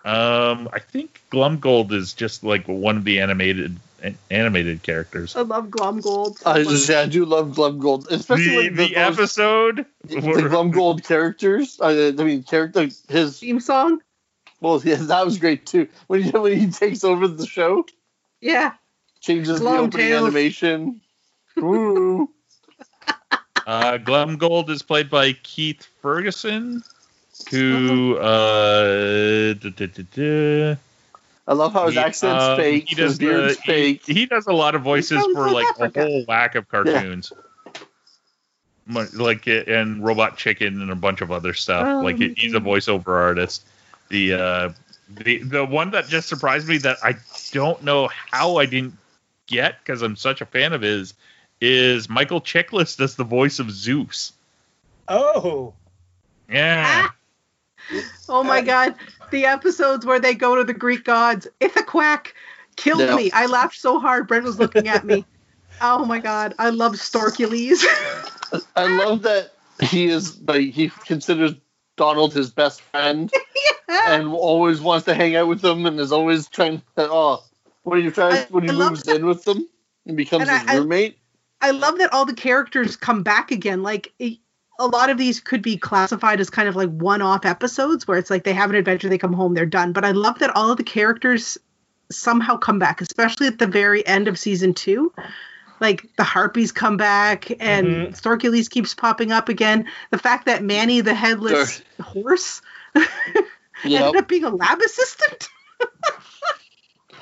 Um, I think Glomgold is just like one of the animated an- animated characters. I love Glomgold. I just yeah, I do love Glomgold, especially The, like the those- episode, the, where- Glomgold characters. I, I mean, character his theme song. well, yeah, that was great too. When he when he takes over the show, Yeah. changes the opening tails. animation. Ooh. uh, Glomgold is played by Keith Ferguson, who uh, duh, duh, duh, duh. I love how his He- accent's um, fake. He his does beard's the, fake. He, he does a lot of voices for like Africa. a whole whack of cartoons. Mu- Like and Robot Chicken and a bunch of other stuff. like he- he's a Um, voiceover artist. The uh, the the one that just surprised me that I don't know how I didn't get because I'm such a fan of his is Michael Chiklis does the voice of Zeus. Oh, Yeah. Oh my Uh, god, the episodes where they go to the Greek gods, Ithaquack killed Yeah. me. I laughed so hard. Brent was looking at me. Oh my god, I love Storkules. I love that he is like he considers Donald his best friend and always wants to hang out with him and is always trying to oh when he tries I- when he I moves that- in with them and becomes And his I- roommate. I love that all the characters come back again. Like a lot of these could be classified as kind of like one-off episodes where it's like they have an adventure, they come home, they're done. But I love that all of the characters somehow come back, especially at the very end of season two. Like the harpies come back and Mhm. Storkules keeps popping up again. The fact that Manny the headless horse Yep. ended up being a lab assistant.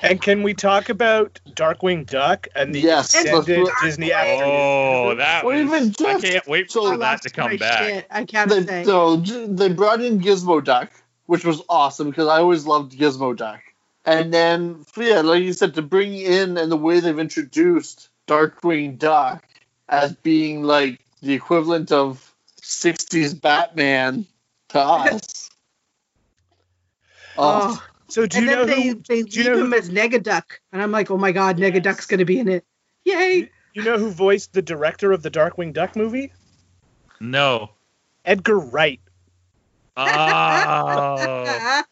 and can we talk about Darkwing Duck and the Yes, let's extended do it. Disney afternoon? Oh, that Or was, even I can't wait so- for that to come back. shit, I gotta They, say. so j- they brought in Gizmo Duck, which was awesome because I always loved Gizmo Duck. And then, yeah, like you said, to bring in and the way they've introduced Darkwing Duck as being like the equivalent of 60s Batman to us. Oh, oh. So do and you know they, who? they do you know him who- as Negaduck. And I'm like, oh my god, Negaduck's going to be in it. Yay! You know who voiced the director of the Darkwing Duck movie? No. Edgar Wright. Oh.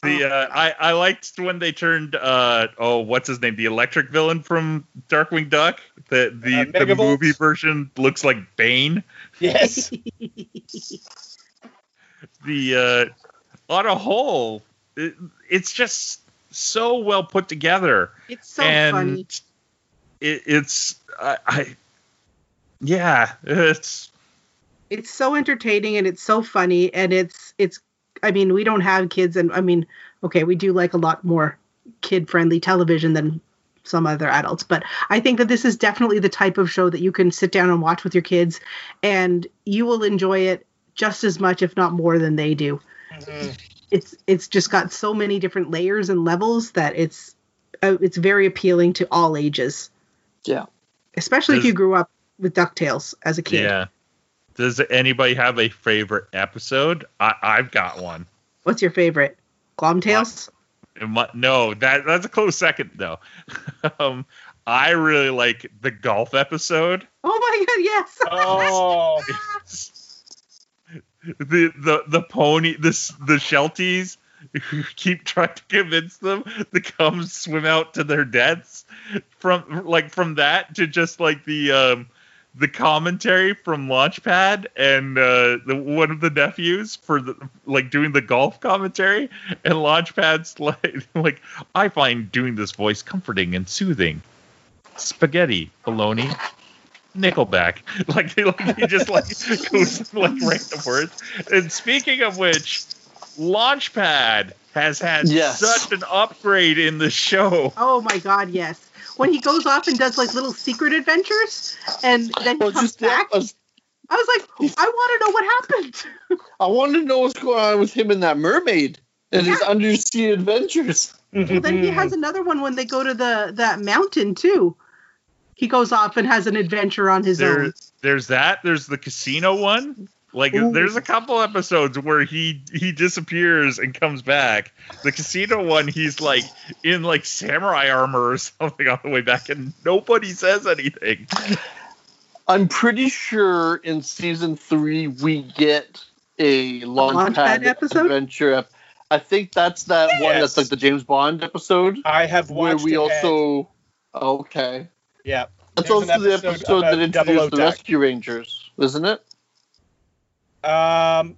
The uh, I I liked when they turned uh oh what's his name the electric villain from Darkwing Duck the the, Uh, the movie version looks like Bane Yes. the uh on a whole it, it's just so well put together it's so and funny. it, it's I, I yeah it's It's so entertaining and it's so funny and it's it's I mean, we don't have kids and I mean, okay, we do like a lot more kid-friendly television than some other adults, but I think that this is definitely the type of show that you can sit down and watch with your kids and you will enjoy it just as much if not more than they do. It's it's just got so many different layers and levels that it's uh, it's very appealing to all ages. Yeah. Especially if you grew up with DuckTales as a kid. yeah does anybody have a favorite episode I, I've got one What's your favorite? Glomtails? It No, that that's a close second though. um, I really like the golf episode. Oh my god, yes. Oh, The the the pony the the Shelties keep trying to convince them to come swim out to their deaths. From like from that to just like the um the commentary from Launchpad and uh, the one of the nephews for the like doing the golf commentary, and Launchpad's like like I find doing this voice comforting and soothing. Spaghetti, bologna, Nickelback, like like he just like goes like random words. And speaking of which, Launchpad has had Yes. such an upgrade in the show. Oh my god, yes. When he goes off and does like little secret adventures and then he well, comes just back, I was- I was like, I want to know what happened. I want to know what's going on with him and that mermaid and his undersea adventures. Well, then he has another one when they go to the that mountain too. He goes off and has an adventure on his There, own. there's that. There's the casino one. Like, Ooh. there's a couple episodes where he he disappears and comes back. The casino one, he's like in like samurai armor or something on the way back, and nobody says anything. I'm pretty sure in season three we get a launchpad Launchpad episode? adventure. ep- I think that's that one that's like the James Bond episode I have watched where we it, also. Okay, and- yeah. that's There's an also the episode episode that introduced the Rescue Rangers, isn't it? Um,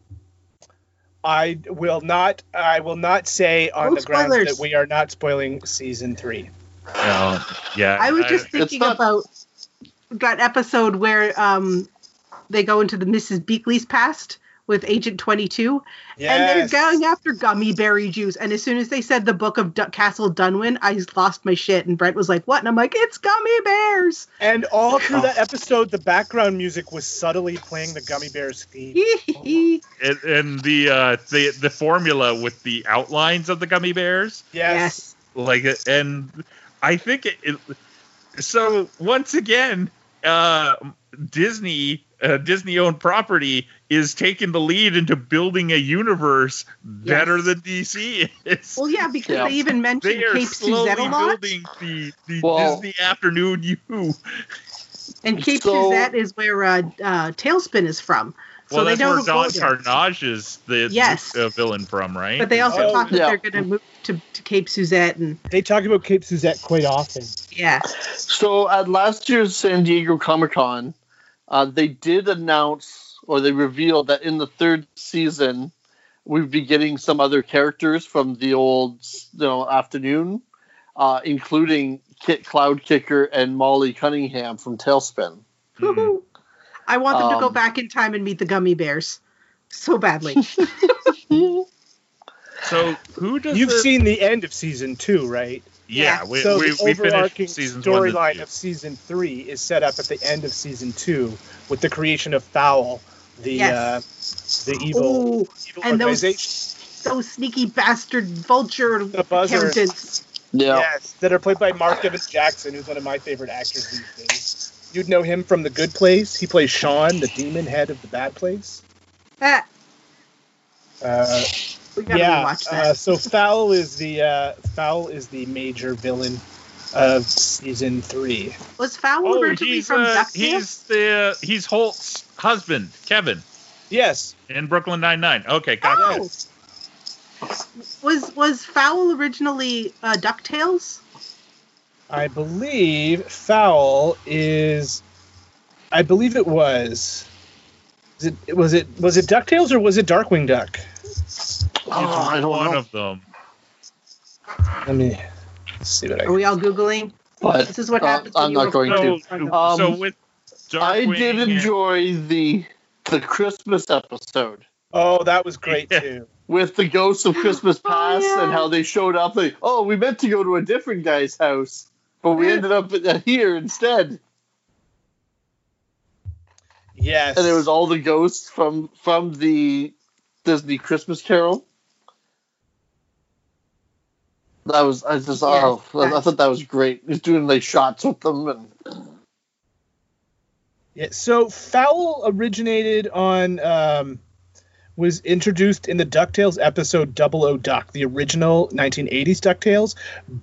I will not. I will not say on No the grounds that we are not spoiling season three. No, yeah, I was just It's thinking not- about that episode where um they go into the Mrs. Beakley's past with Agent 22, Yes. and they're going after gummy berry juice. And as soon as they said the book of D- Castle Dunwyn, I lost my shit. And Brent was like, "What?" And I'm like, "It's gummy bears." And all through that episode, the background music was subtly playing the Gummi Bears theme. and, and the uh, the the formula with the outlines of the gummy bears, Yes. like, and I think it. it so once again, uh, Disney. Uh, Disney-owned property is taking the lead into building a universe better Yes. than DC is. Well, yeah, because Yeah. they even mentioned they Cape Suzette a lot. building the, the Well- Disney Afternoon U. And Cape So- Suzette is where uh, uh, TaleSpin is from. So well, they that's don't Don go. Carnage is the Yes. uh, villain from, right? But they also Oh, talk that they're going to move to, to Cape Suzette, and They talk about Cape Suzette quite often. yeah, So at last year's San Diego Comic Con, uh, they did announce or they revealed that in the third season, we'd be getting some other characters from the old you know afternoon, uh, including Kit Cloudkicker and Molly Cunningham from TaleSpin. Hmm. I want them to go Um, back in time and meet the Gummi Bears so badly. So who does You've the- seen the end of season two, right? Yeah, we, so we, the we overarching finished seasons one and storyline of season three is set up at the end of season two with the creation of Fowl, the Yes. uh, the evil, Ooh, evil and those- organization. those sneaky bastard vulture The buzzards. accountants. Yeah. Yes, that are played by Marc Evans Jackson, who's one of my favorite actors these days. You'd know him from The Good Place. He plays Shawn, the demon head of The Bad Place. Ah, Uh, we gotta yeah. watch that. Uh, so Fowl is the uh, Fowl is the major villain of season three. Was Fowl Oh, originally he's from uh, DuckTales? he's the he's Holt's husband, Kevin, Yes. in Brooklyn Nine Nine. Okay, gotcha. Oh. Yes. Was was Fowl originally uh, Ducktales? I believe Fowl is. I believe it was. Is it was it was it Ducktales or was it Darkwing Duck? Oh, I don't one know. of them. Let me see what I. Are we all googling? But This is what Uh, happens. I'm you not going to. So, of- Um, so with I Darkwing did and- enjoy the the Christmas episode. Oh, that was great Yeah. too. with the ghosts of Christmas Oh, past yeah. and how they showed up. Like, oh, we meant to go to a different guy's house, but we ended up here instead. Yes. And it was all the ghosts from from the Disney Christmas Carol. That was I just oh I, I thought that was great. He's doing like shots with them and Yeah, so Fowl originated on um, was introduced in the DuckTales episode Double O Duck, the original 1980s DuckTales,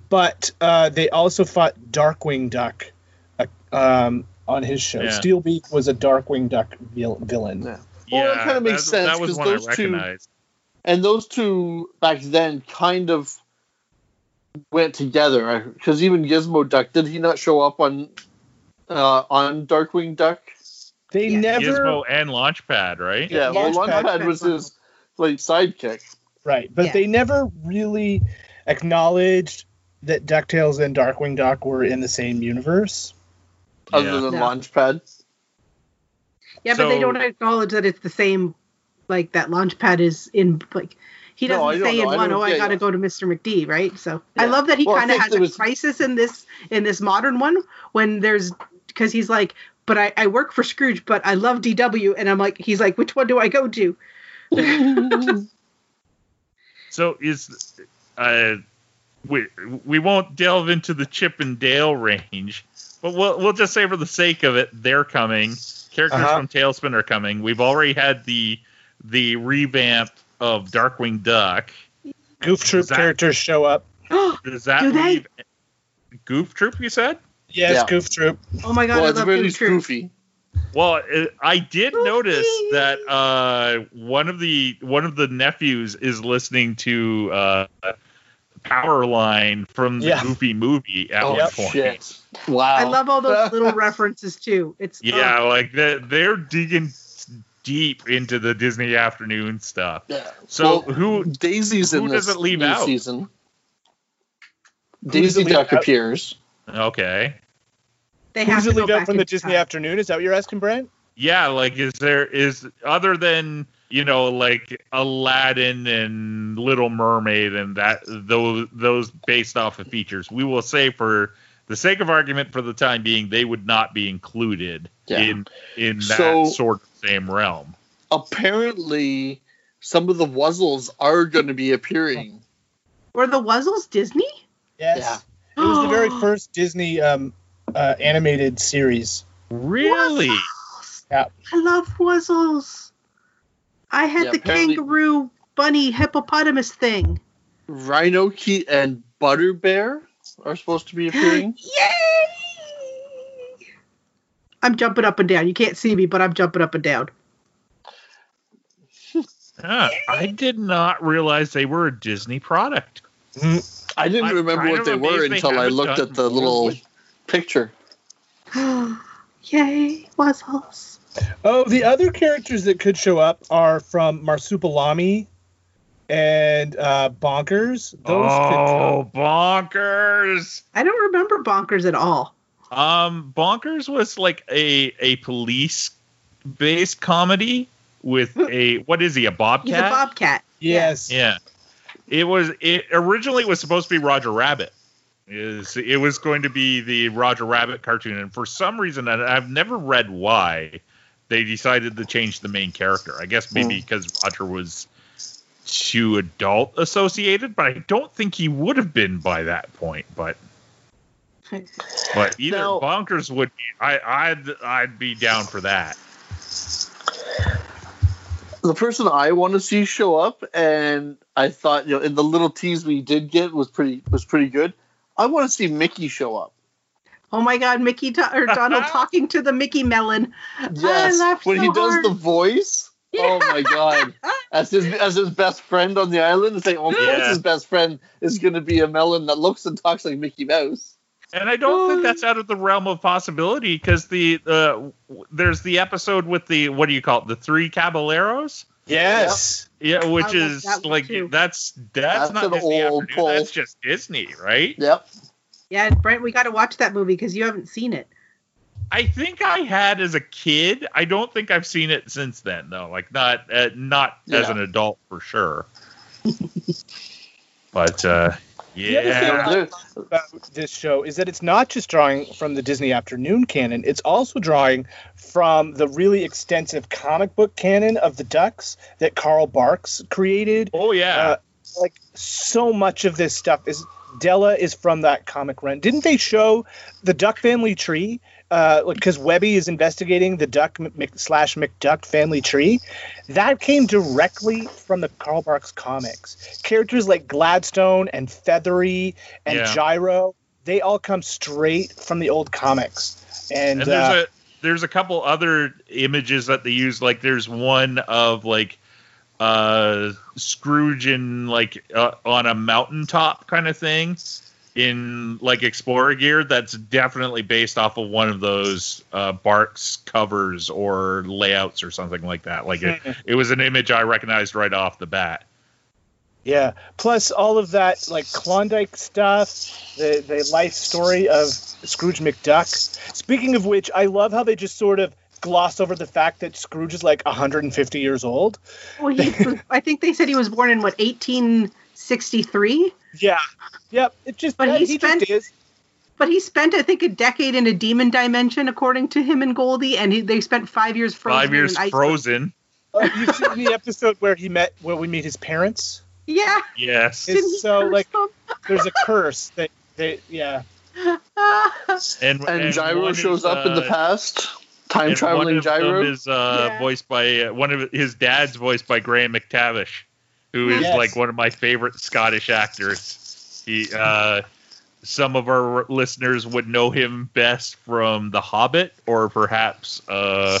but uh, they also fought Darkwing Duck uh, um, on his show. Yeah. Steelbeak was a Darkwing Duck vil- villain. Yeah. Yeah, Well, that kinda makes that, sense, That was 'cause one those I two- and those two back then kind of went together because even Gizmo Duck did he not show up on uh, on Darkwing Duck? They Yeah. never Gizmo and Launchpad, right? Yeah, well, Launchpad. Launchpad was his like sidekick. right, but Yeah. they never really acknowledged that DuckTales and Darkwing Duck were in the same universe. other Yeah. than No. Launchpad. yeah, but they don't acknowledge that it's the same. Like that Launchpad is in like. He doesn't don't say know. in I one, don't- "Oh, I got to yeah. go to Mr. McD," right? So I love that he Well, kind of has a was- crisis in this in this modern one when there's because he's like, "But I, I work for Scrooge, but I love DW," and I'm like, he's like, "Which one do I go to?" So is uh, we we won't delve into the Chip and Dale range, but we'll we'll just say for the sake of it, they're coming. Characters Uh-huh. from TaleSpin are coming. We've already had the the revamp of Darkwing Duck. Goof Troop that- characters show up. Does that Do they? leave Goof Troop? You said. Yes, Yeah. Goof Troop. oh my god, well, I it's love really Goof Troop. Well, it, I did Goofy. notice that uh, one of the one of the nephews is listening to uh, Powerline from the Yeah. Goofy movie at Oh one point. shit! Wow. I love all those little references too. It's Yeah, oh, like they're, they're digging deep into the Disney afternoon stuff. Yeah. So Well, who? Daisy's who in does this it leave new out? season. Daisy Duck out? appears. Okay, they Who have does to it go leave out from the Disney time. afternoon? Is that what you're asking, Brent? yeah. Like, is there is other than you know, like Aladdin and Little Mermaid and that those those based off of features. We will say for the sake of argument, for the time being, they would not be included Yeah. in in that So- sort of same realm. Apparently, some of the Wuzzles are going to be appearing. Were the Wuzzles Disney? Yes. It was the very first Disney um, uh, animated series. Really? Yeah. I love Wuzzles. I had Yeah, the kangaroo bunny hippopotamus thing. Rhinokey and Butterbear are supposed to be appearing. Yay! I'm jumping up and down. You can't see me, but I'm jumping up and down. Ah, I did not realize they were a Disney product. I didn't I'm remember what they were amazed they until I looked at the little with- picture. Yay, Wuzzles. Oh, the other characters that could show up are from Marsupilami and uh, Bonkers. Those oh, bonkers! I don't remember Bonkers at all. Um, Bonkers was like a a police based comedy with a what is he a bobcat? He's a bobcat. yes. Yeah, it was. It originally was supposed to be Roger Rabbit. Is it was going to be the Roger Rabbit cartoon, and for some reason, and I've never read why they decided to change the main character. I guess maybe Hmm. because Roger was too adult associated, but I don't think he would have been by that point. But but either Now- Bonkers would. Be, I I'd I'd be down for that. The person I want to see show up, and I thought you know, in the little tease we did get was pretty was pretty good. I want to see Mickey show up. Oh my God, Mickey Do- or Donald talking to the Mickey Melon. Yes, when so he does hard. the voice. Oh my god! As his as his best friend on the island, it's like, oh, of course Yeah. his best friend is going to be a melon that looks and talks like Mickey Mouse. And I don't think that's out of the realm of possibility because the uh, there's the episode with the what do you call it the three caballeros Yes. yeah which is that like too. that's that's, That's not an Disney old Afternoon, pull. that's just Disney right Yep. Yeah, Brent, we got to watch that movie because you haven't seen it. I think I had as a kid I don't think I've seen it since then though like not uh, not as an adult for sure but uh The other thing yeah about this show is that it's not just drawing from the Disney Afternoon canon, it's also drawing from the really extensive comic book canon of the Ducks that Carl Barks created. oh yeah Uh, like so much of this stuff is Della is from that comic run. Didn't they show the Duck family tree? Uh, because Webby is investigating the Duck Mc, slash McDuck family tree. That came directly from the Carl Barks comics. Characters like Gladstone and Fethry and Yeah. Gyro, they all come straight from the old comics. And, and there's uh, a there's a couple other images that they use like there's one of like uh scrooge in like uh, on a mountaintop kind of thing in like explorer gear that's definitely based off of one of those uh barks covers or layouts or something like that like it, it was an image i recognized right off the bat Yeah. Plus all of that like Klondike stuff, the the life story of Scrooge McDuck. Speaking of which, I love how they just sort of gloss over the fact that Scrooge is like 150 years old. Well, he, I think they said he was born in what 1863, Yeah. Yep. It just But he he spent- just is. but he spent I think a decade in a demon dimension, according to him and Goldie, and he, they spent five years frozen. five years in frozen Uh, you've seen the episode where he met where we meet his parents. Yeah. yes It's Didn't so, like- There's a curse that they yeah. and, And, Gyro shows is, up in the uh, past. Time traveling Gyro. is uh, Yeah. voiced by uh, one of his dad's voiced by Graham McTavish, who is Yes. like one of my favorite Scottish actors. He, uh, some of our listeners would know him best from The Hobbit or perhaps uh,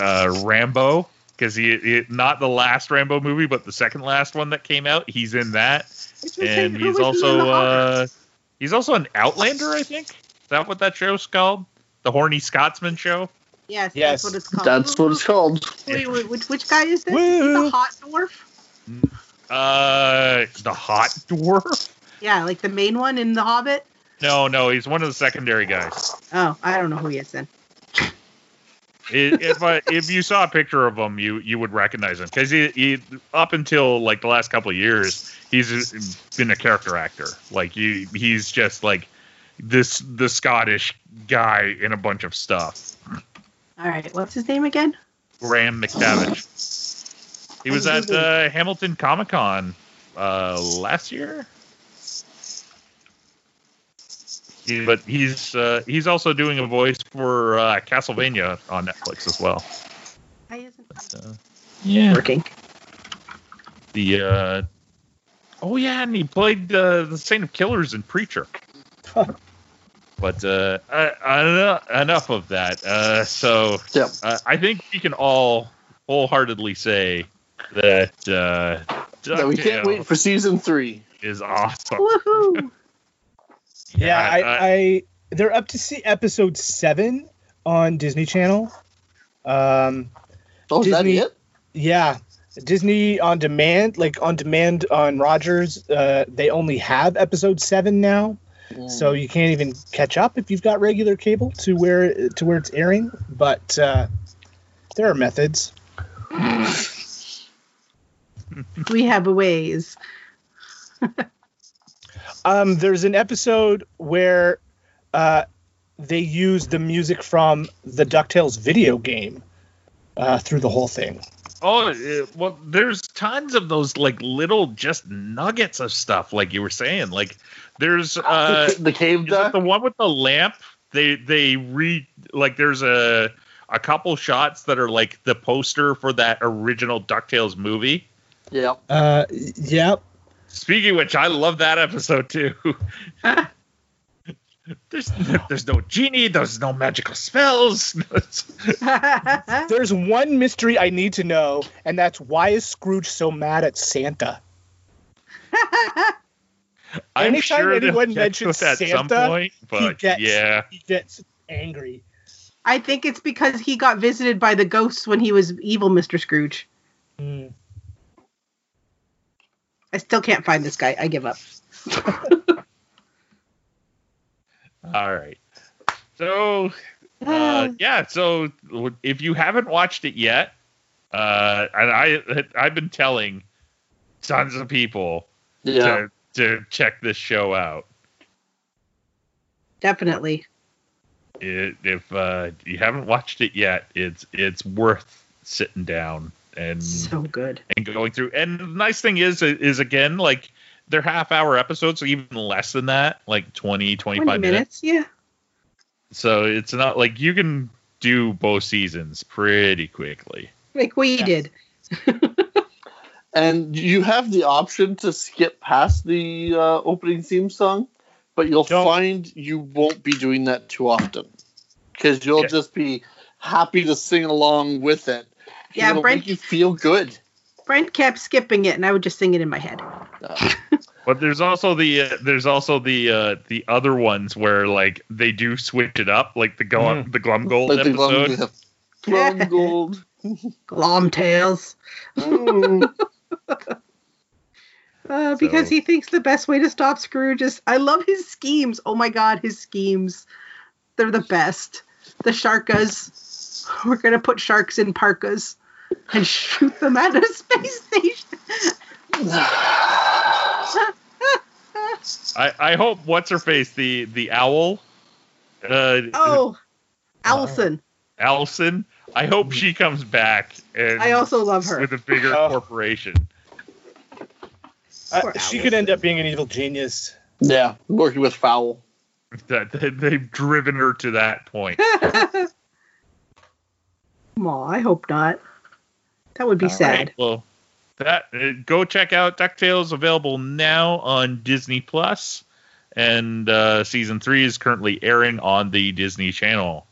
uh, Rambo, because he, he not the last Rambo movie, but the second last one that came out. He's in that, Which was saying, and he's was he also uh, he's also an Outlander, I think. Is that what that show's called? The Horny Scotsman show. yes, Yes. that's what it's called. That's what it's called. Wait, wait, which, which guy is this? Woo. The hot dwarf? Uh, the hot dwarf? Yeah, like the main one in The Hobbit. No, no, he's one of the secondary guys. Oh, I don't know who he is then. It, if I, if you saw a picture of him, you you would recognize him because he, he up until like the last couple of years, he's been a character actor. Like he he's just like this the Scottish guy in a bunch of stuff. All right, what's his name again? Graham McTavish. He was at uh, Hamilton Comic Con uh, last year. He- but he's uh, he's also doing a voice for uh, Castlevania on Netflix as well. Why isn't Uh, it working? the uh, oh yeah, and he played uh, the Saint of Killers in Preacher. but uh, uh, uh, enough of that. Uh, so Yep. uh, I think we can all wholeheartedly say that uh, No, we can't wait for season three. is awesome. Woohoo! Yeah, I, uh, I they're up to see episode seven on Disney Channel. Um, Oh, is Disney- that it? yeah, Disney on demand, like on demand on Rogers. Uh, they only have episode seven now, so you can't even catch up if you've got regular cable to where to where it's airing. But uh, there are methods. We have ways. Um, there's an episode where uh, they use the music from the Ducktales video game uh, through the whole thing. Oh, uh, well, there's tons of those like little just nuggets of stuff, like you were saying. Like there's uh, the, the cave duck. the one with the lamp? They they re like there's a a couple shots that are like the poster for that original Ducktales movie. Yep. Uh, yep. Speaking of which, I love that episode too. there's there's no genie, there's no magical spells. There's one mystery I need to know, and that's why is Scrooge so mad at Santa? I'm Anytime sure they'll anyone get mentions it at some Santa, point, he but gets yeah. he gets angry. I think it's because he got visited by the ghosts when he was evil Mr. Scrooge. Hmm. I still can't find this guy. I give up. All right. So uh, yeah, so if you haven't watched it yet, uh, and I I've been telling tons of people Yeah. to to check this show out. Definitely. It, if uh, you haven't watched it yet, it's it's worth sitting down and So good. and going through. And the nice thing is is again like they're half hour episodes, so even less than that, like 20, 25 20 minutes. minutes. Yeah. So it's not like you can do both seasons pretty quickly. Like we did. And you have the option to skip past the uh, opening theme song, but you'll Don't- find you won't be doing that too often because you'll Yeah. just be happy to sing along with it. Yeah, It'll Brent- make you feel good. Brent kept skipping it, and I would just sing it in my head. Uh, But there's also the uh, there's also the uh, the other ones where like they do switch it up, like the Glum the Glomgold like the episode. Glum, Glum Gold. Glom tails. Mm. Uh, because So- he thinks the best way to stop Scrooge is. I love his schemes. Oh my god, his schemes. They're the best. The sharkas. We're gonna put sharks in parkas and shoot them at a space station. I, I hope what's her face the the owl, uh, Oh, Allison. Allison. I hope she comes back and I also love her. with a bigger Oh. corporation. Uh, she could end up being an evil genius. yeah, working with Fowl. That that they've driven her to that point. Aw, I hope not. That would be All sad. right, well, that uh, go check out Ducktales available now on Disney Plus, and uh, season three is currently airing on the Disney Channel.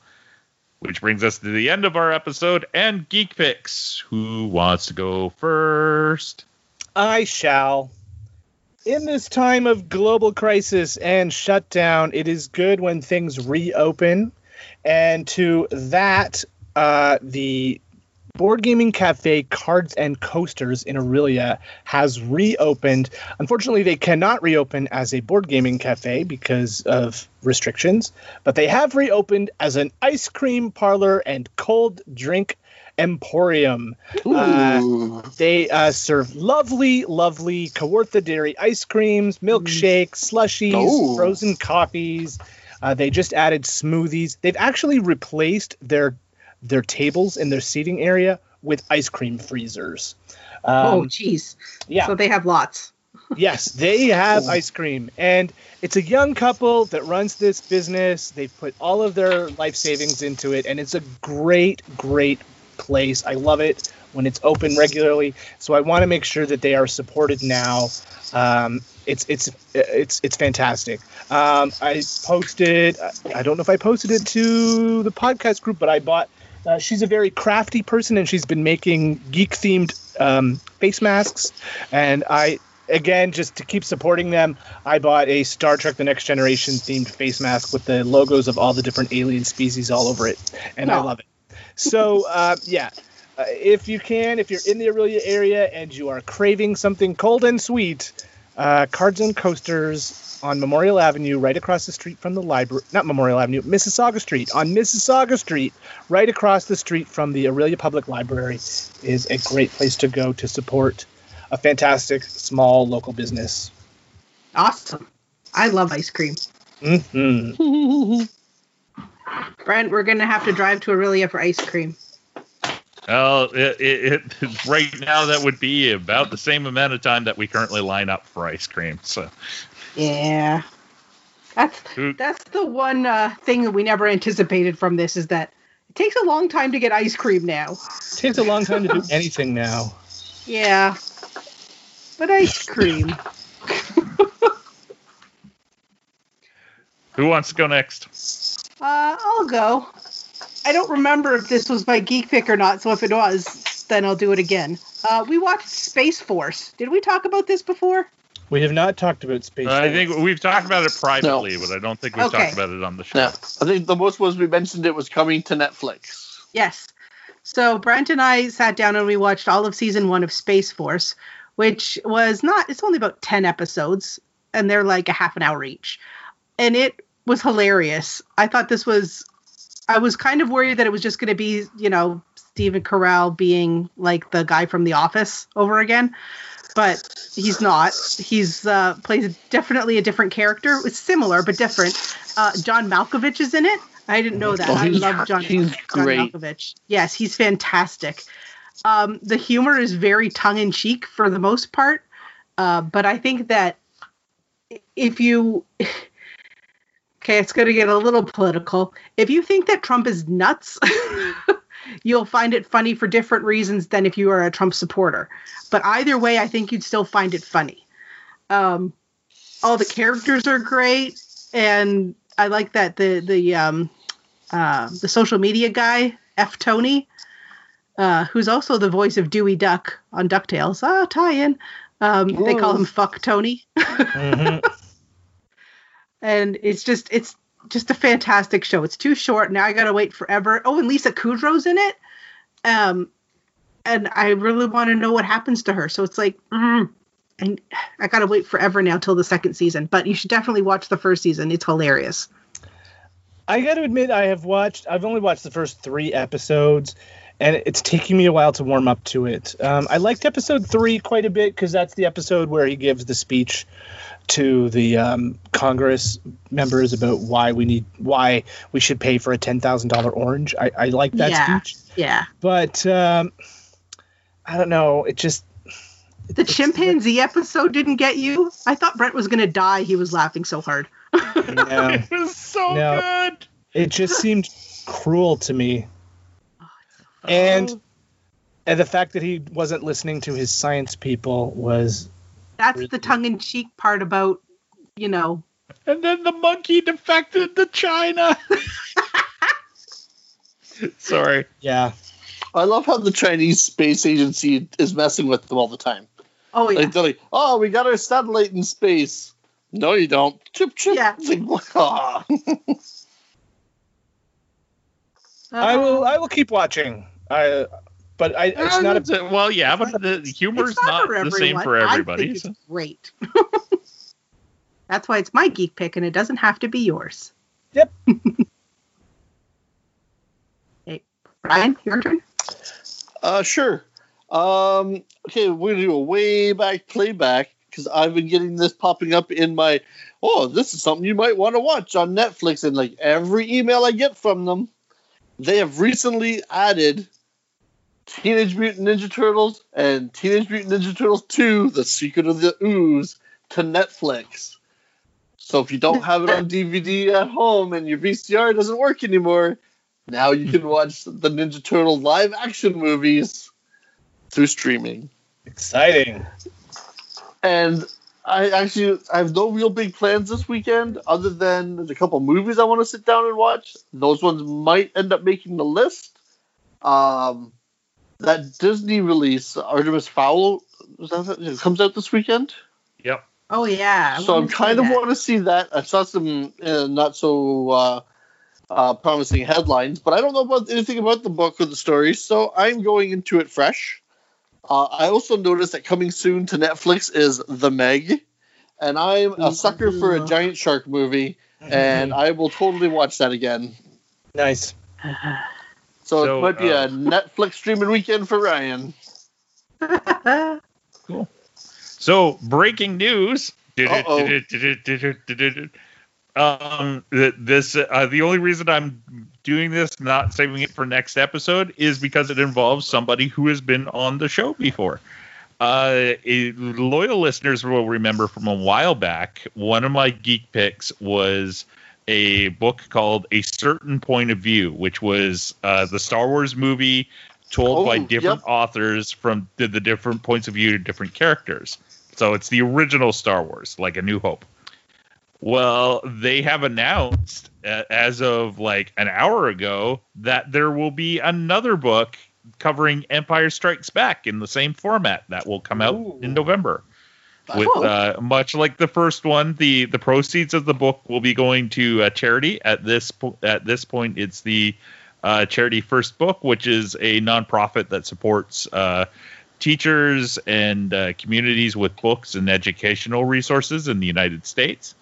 Which brings us to the end of our episode and Geek Picks. Who wants to go first? I shall. In this time of global crisis and shutdown, it is good when things reopen. And to that, uh, the board gaming cafe Cards and Coasters in Orillia has reopened. Unfortunately, they cannot reopen as a board gaming cafe because of restrictions, but they have reopened as an ice cream parlor and cold drink emporium. Uh, they uh, serve lovely, lovely Kawartha dairy ice creams, milkshakes, slushies, Oh. frozen coffees. Uh, they just added smoothies. They've actually replaced their their tables in their seating area with ice cream freezers. oh, Um, jeez. yeah, So they have lots. yes, they have ice cream, and it's a young couple that runs this business. They've put all of their life savings into it, and it's a great, great place. I love it when it's open regularly. So I want to make sure that they are supported now. Um, it's it's it's it's fantastic. Um, I posted. I don't know if I posted it to the podcast group, but I bought. Uh, she's a very crafty person, and she's been making geek themed um, face masks. And I, again, just to keep supporting them, I bought a Star Trek: The Next Generation themed face mask with the logos of all the different alien species all over it, and I love it. So uh, yeah, uh, if you can, if you're in the Orillia area and you are craving something cold and sweet, uh, Cards and Coasters on Memorial Avenue, right across the street from the library. Not Memorial Avenue, Mississaga Street. On Mississaga Street, right across the street from the Orillia Public Library, is a great place to go to support a fantastic small local business. Awesome. I love ice cream. hmm Brent, we're going to have to drive to Orillia for ice cream. Well, it, it, it, right now that would be about the same amount of time that we currently line up for ice cream. So Yeah. That's that's the one uh, thing that we never anticipated from this is that it takes a long time to get ice cream now. It takes a long time to do anything now. Yeah. But ice cream. who wants to go next? Uh, I'll go. I don't remember if this was my geek pick or not, so if it was, then I'll do it again. Uh, we watched Space Force. Did we talk about this before? We have not talked about space. I think we've talked about it privately, but I don't think we've Okay. talked about it on the show. Yeah, I think the most was we mentioned it was coming to Netflix. Yes. So Brent and I sat down and we watched all of season one of Space Force, which was not, it's only about 10 episodes, and they're like a half an hour each. And it was hilarious. I thought this was, I was kind of worried that it was just going to be, you know, Stephen Carell being like the guy from The Office over again. But he's not. He's uh, plays definitely a different character. It's similar but different. Uh, John Malkovich is in it. I didn't know that. Oh, I love John. he's John great. Malkovich. Yes, he's fantastic. Um, the humor is very tongue in cheek for the most part, uh, but I think that if you okay, it's going to get a little political. If you think that Trump is nuts, you'll find it funny for different reasons than if you are a Trump supporter. But either way, I think you'd still find it funny. Um, all the characters are great, and I like that the the um, uh, the social media guy F Tony, uh, who's also the voice of Dewey Duck on Ducktales. Ah, tie-in. Um, they call him Fuck Tony, Mhm. and it's just it's just a fantastic show. It's too short. Now I gotta wait forever. Oh, and Lisa Kudrow's in it. Um, and I really want to know what happens to her. So it's like, mm, and I gotta wait forever now till the second season. But you should definitely watch the first season. It's hilarious. I got to admit, I have watched. I've only watched the first three episodes, and it's taking me a while to warm up to it. Um, I liked episode three quite a bit because that's the episode where he gives the speech to the um, Congress members about why we need why we should pay for a ten thousand dollar orange. I, I like that Yeah. speech, Yeah. but um, I don't know. It just The chimpanzee episode didn't get you. I thought Brent was gonna die. He was laughing so hard. no, It was so No. good. it just seemed cruel to me. And and the fact that he wasn't listening to his science people was That's the tongue-in-cheek part about, you know, And then the monkey defected to China. Sorry. yeah. I love how the Chinese space agency is messing with them all the time. oh yeah, Like they're like, "Oh, we got our satellite in space." No, you don't. Chip chip. Yeah. It's like, what? Ah. I will I will keep watching. I but I, it's not a. well, yeah, but the humor is It's not the same everyone. for I everybody. think so- it's great. That's why it's my geek pick, and it doesn't have to be yours. Yep. hey, Ryan, your turn. Uh, sure. Um, okay, we're gonna do a way back playback because I've been getting this popping up in my. Oh, this is something you might want to watch on Netflix, and like every email I get from them, they have recently added Teenage Mutant Ninja Turtles and Teenage Mutant Ninja Turtles 2: The Secret of the Ooze to Netflix. So if you don't have it on DVD at home and your VCR doesn't work anymore, now you can watch the Ninja Turtle live action movies through streaming. Exciting. And I actually I have no real big plans this weekend other than there's a couple movies I want to sit down and watch. Those ones might end up making the list. Um, that Disney release, Artemis Fowl, is that, it comes out this weekend. Yep. Oh yeah. I so I'm kind of that. want to see that. I saw some uh, not so uh, uh, promising headlines, but I don't know about anything about the book or the story, so I'm going into it fresh. Uh, I also noticed that coming soon to Netflix is The Meg, and I'm a sucker for a giant shark movie, and I will totally watch that again. nice. So, So, it might be uh, a Netflix streaming weekend for Ryan. cool. So breaking news. Um, this uh, the only reason I'm doing this, not saving it for next episode, is because it involves somebody who has been on the show before. Uh, loyal listeners will remember from a while back. One of my geek picks was a book called A Certain Point of View, which was uh, the Star Wars movie told by Oh, different yep. authors from the, the different points of view to different characters. So it's the original Star Wars, like A New Hope. Well, they have announced uh, as of like an hour ago that there will be another book covering Empire Strikes Back in the same format that will come out Ooh. in November. With uh, much like the first one, the the proceeds of the book will be going to uh, charity. At this po- at this point, it's the uh, charity First Book, which is a nonprofit that supports uh, teachers and uh, communities with books and educational resources in the United States.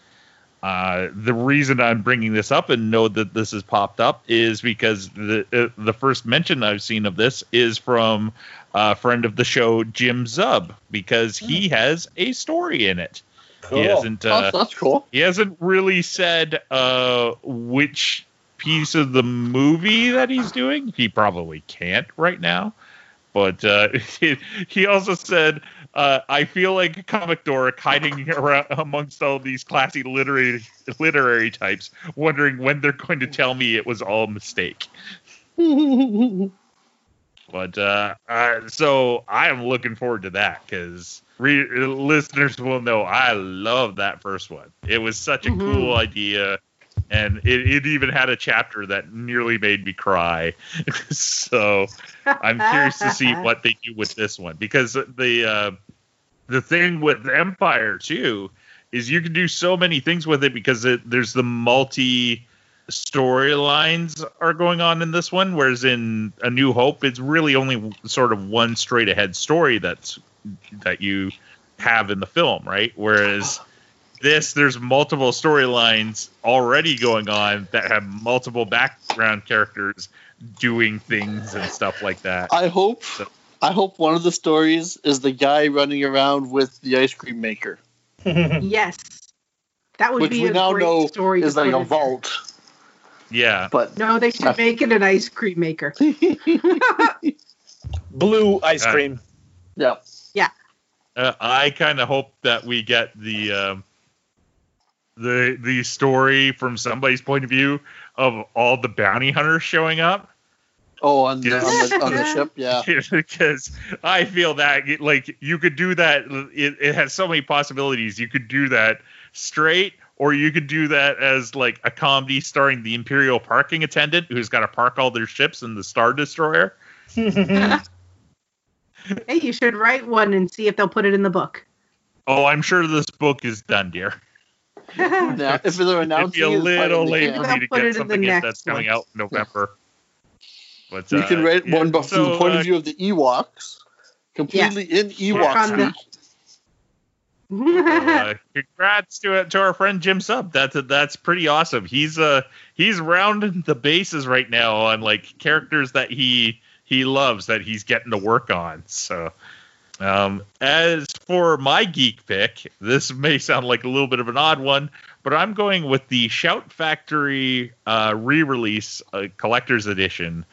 Uh, the reason I'm bringing this up and know that this has popped up is because the uh, the first mention I've seen of this is from a friend of the show, Jim Zub, because he has a story in it. Cool. He hasn't Oh, uh, that's cool. he hasn't really said uh, which piece of the movie that he's doing. He probably can't right now. But uh, he, he also said, uh, I feel like a comic dork hiding around amongst all these classy literary literary types, wondering when they're going to tell me it was all a mistake. But uh, uh, so I am looking forward to that because re- listeners will know I love that first one. It was such a Mhm. cool idea, and it, it even had a chapter that nearly made me cry. so I'm curious to see what they do with this one because the uh, the thing with Empire too is you can do so many things with it because it, there's the multi storylines are going on in this one whereas in a new hope it's really only sort of one straight ahead story that's that you have in the film right whereas this there's multiple storylines already going on that have multiple background characters doing things and stuff like that I hope I hope one of the stories is the guy running around with the ice cream maker, yes. That would which be we a now great know story. is like a in there. vault. Yeah But No, they should make it an ice cream maker. Blue ice Uh, cream. yeah, Uh, I kind of hope that we get the um, the the story from somebody's point of view of all the bounty hunters showing up oh, on the, on the, on the ship, yeah. because I feel that like you could do that. It, it has so many possibilities. You could do that straight, or you could do that as like a comedy starring the Imperial parking attendant who's got to park all their ships in the Star Destroyer. Hey, you should write one and see if they'll put it in the book. Oh, I'm sure this book is done, dear. Now, if they're It'd be a little late for me to put get something in that's coming one. out in November. But You can uh, write yeah, one from so, the point uh, of view of the Ewoks, completely in Ewok on the- speak. Uh, congrats to to our friend Jim Zub. That's that's pretty awesome. He's uh he's rounding the bases right now on like characters that he he loves that he's getting to work on. So um as for my geek pick, this may sound like a little bit of an odd one, but I'm going with the Shout Factory uh re-release uh, collector's edition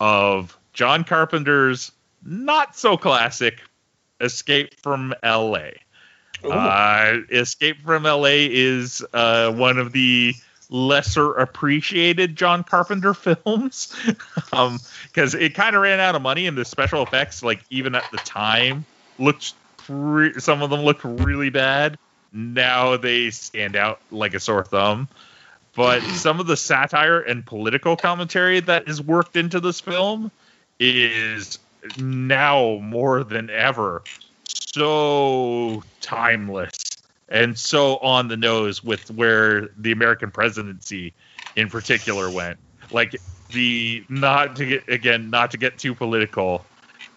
of John Carpenter's not so classic Escape from LA. Uh, Escape from LA is uh, one of the lesser appreciated John Carpenter films because it kind of ran out of money and the special effects, like even at the time, looked pre- some of them looked really bad. Now they stand out like a sore thumb. But some of the satire and political commentary that is worked into this film is now more than ever so timeless and so on the nose with where the American presidency in particular went. Like the not to get again not to get too political,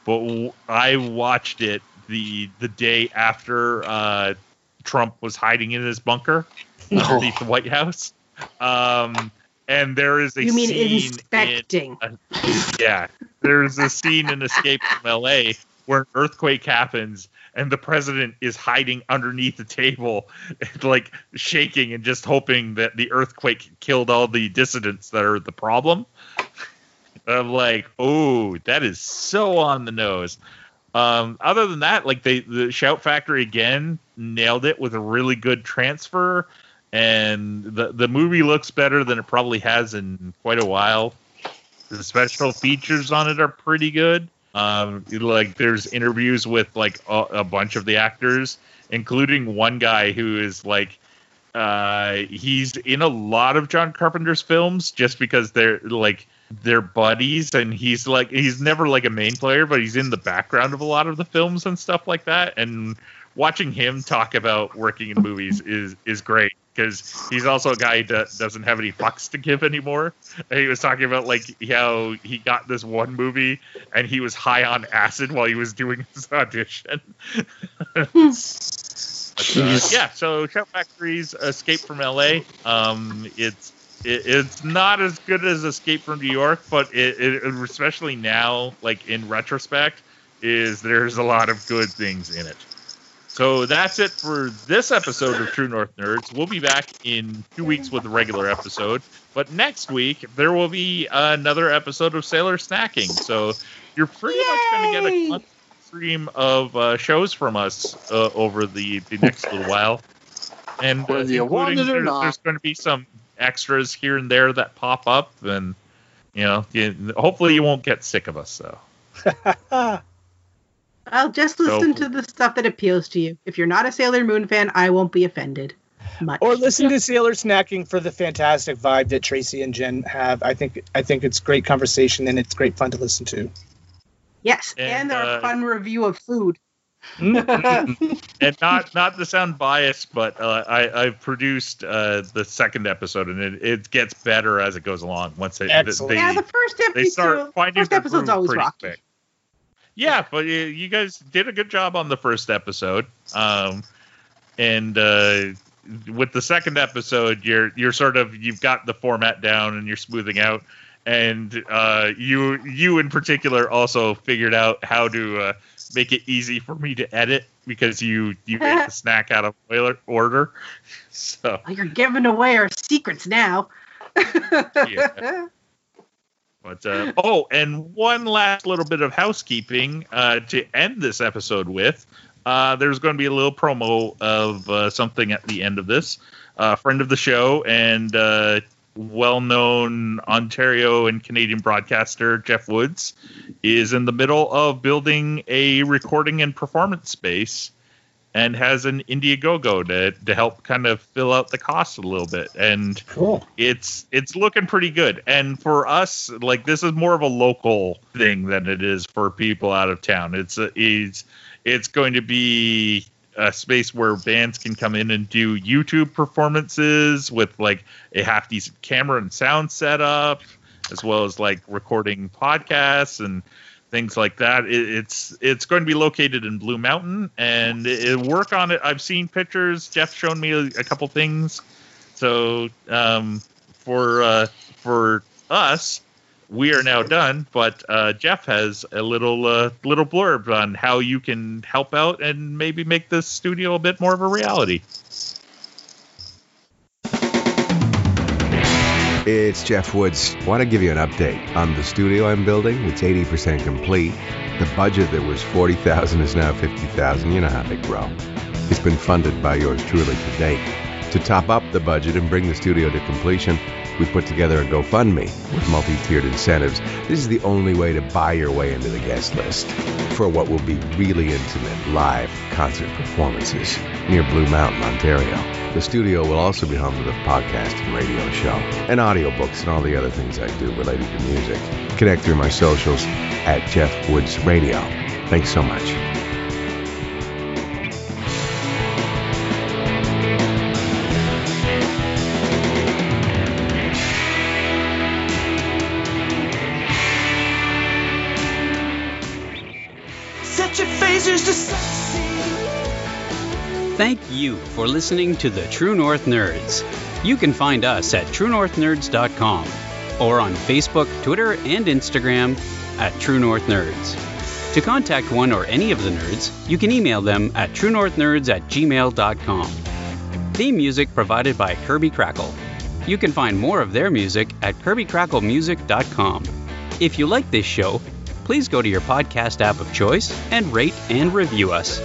but w- I watched it the the day after uh, Trump was hiding in his bunker underneath the White House. Um, and there is a you mean scene in inspecting? yeah, there's a scene in Escape from L.A. where an earthquake happens and the president is hiding underneath the table, like shaking and just hoping that the earthquake killed all the dissidents that are the problem. I'm like, oh, that is so on the nose. Um, other than that, like they the Shout Factory again nailed it with a really good transfer, and the the movie looks better than it probably has in quite a while. The special features on it are pretty good. Um, like there's interviews with like a, a bunch of the actors, including one guy who is like uh he's in a lot of John Carpenter's films just because they're like they're buddies and he's like he's never like a main player but he's in the background of a lot of the films and stuff like that. And watching him talk about working in movies is is great because he's also a guy that doesn't have any fucks to give anymore. And he was talking about like how he got this one movie and he was high on acid while he was doing his audition. But, uh, yeah, so Shout Factory's Escape from LA. Um, it's it, it's not as good as Escape from New York, but it, it especially now, like in retrospect, is there's a lot of good things in it. So that's it for this episode of True North Nerds. We'll be back in two weeks with a regular episode. But next week, there will be another episode of Sailor Snacking. So you're pretty much going to get a stream of uh, shows from us uh, over the, the next little while. And uh, Whether you want including there- there's going to be some extras here and there that pop up. And, you know, you, hopefully you won't get sick of us, though. I'll just listen to the stuff that appeals to you. If you're not a Sailor Moon fan, I won't be offended. Much. or listen to Sailor Snacking for the fantastic vibe that Tracy and Jen have. I think I think it's great conversation and it's great fun to listen to. yes, and, and, their uh, fun review of food. and not not to sound biased, but uh, I I've produced uh, the second episode, and it, it gets better as it goes along. Once they Excellent. they, yeah, the first they episode. start finding first episode's always pretty rocky. quick. Yeah, but you, guys did a good job on the first episode, um, and uh, with the second episode, you're you're sort of you've got the format down and you're smoothing out, and uh, you you in particular also figured out how to uh, make it easy for me to edit because you you make the snack out of order- so. You're giving away our secrets now. Yeah. But uh, oh, and one last little bit of housekeeping uh, to end this episode with. Uh, there's going to be a little promo of uh, something at the end of this. A friend of the show and uh, well-known Ontario and Canadian broadcaster Jeff Woods is in the middle of building a recording and performance space and has an Indiegogo to to help kind of fill out the cost a little bit. And Cool. it's it's looking pretty good and for us like this is more of a local thing than it is for people out of town it's a, it's it's going to be a space where bands can come in and do youtube performances with like a half decent camera and sound setup as well as like recording podcasts and things like that. It, it's it's going to be located in Blue Mountain, and it, work on it. I've seen pictures. Jeff's shown me a, a couple things. So um, for uh, for us, we are now done. But uh, Jeff has a little uh, little blurb on how you can help out and maybe make this studio a bit more of a reality. It's Jeff Woods. Want to give you an update on the studio I'm building. It's 80% complete. The budget that was 40,000 is now 50,000. You know how they grow. It's been funded by yours truly to date. To top up the budget and bring the studio to completion, we put together a GoFundMe with multi-tiered incentives. This is the only way to buy your way into the guest list for what will be really intimate live concert performances near Blue Mountain, Ontario. The studio will also be home to the podcast and radio show, and audiobooks and all the other things I do related to music. Connect through my socials at Jeff Woods Radio. Thanks so much. Thank you for listening to the True North Nerds. You can find us at truenorthnerds.com or on Facebook, Twitter, and Instagram at True North Nerds. To contact one or any of the nerds, you can email them at truenorthnerds at gmail.com. Theme music provided by Kirby Krackle. You can find more of their music at kirbykracklemusic.com. If you like this show, please go to your podcast app of choice and rate and review us.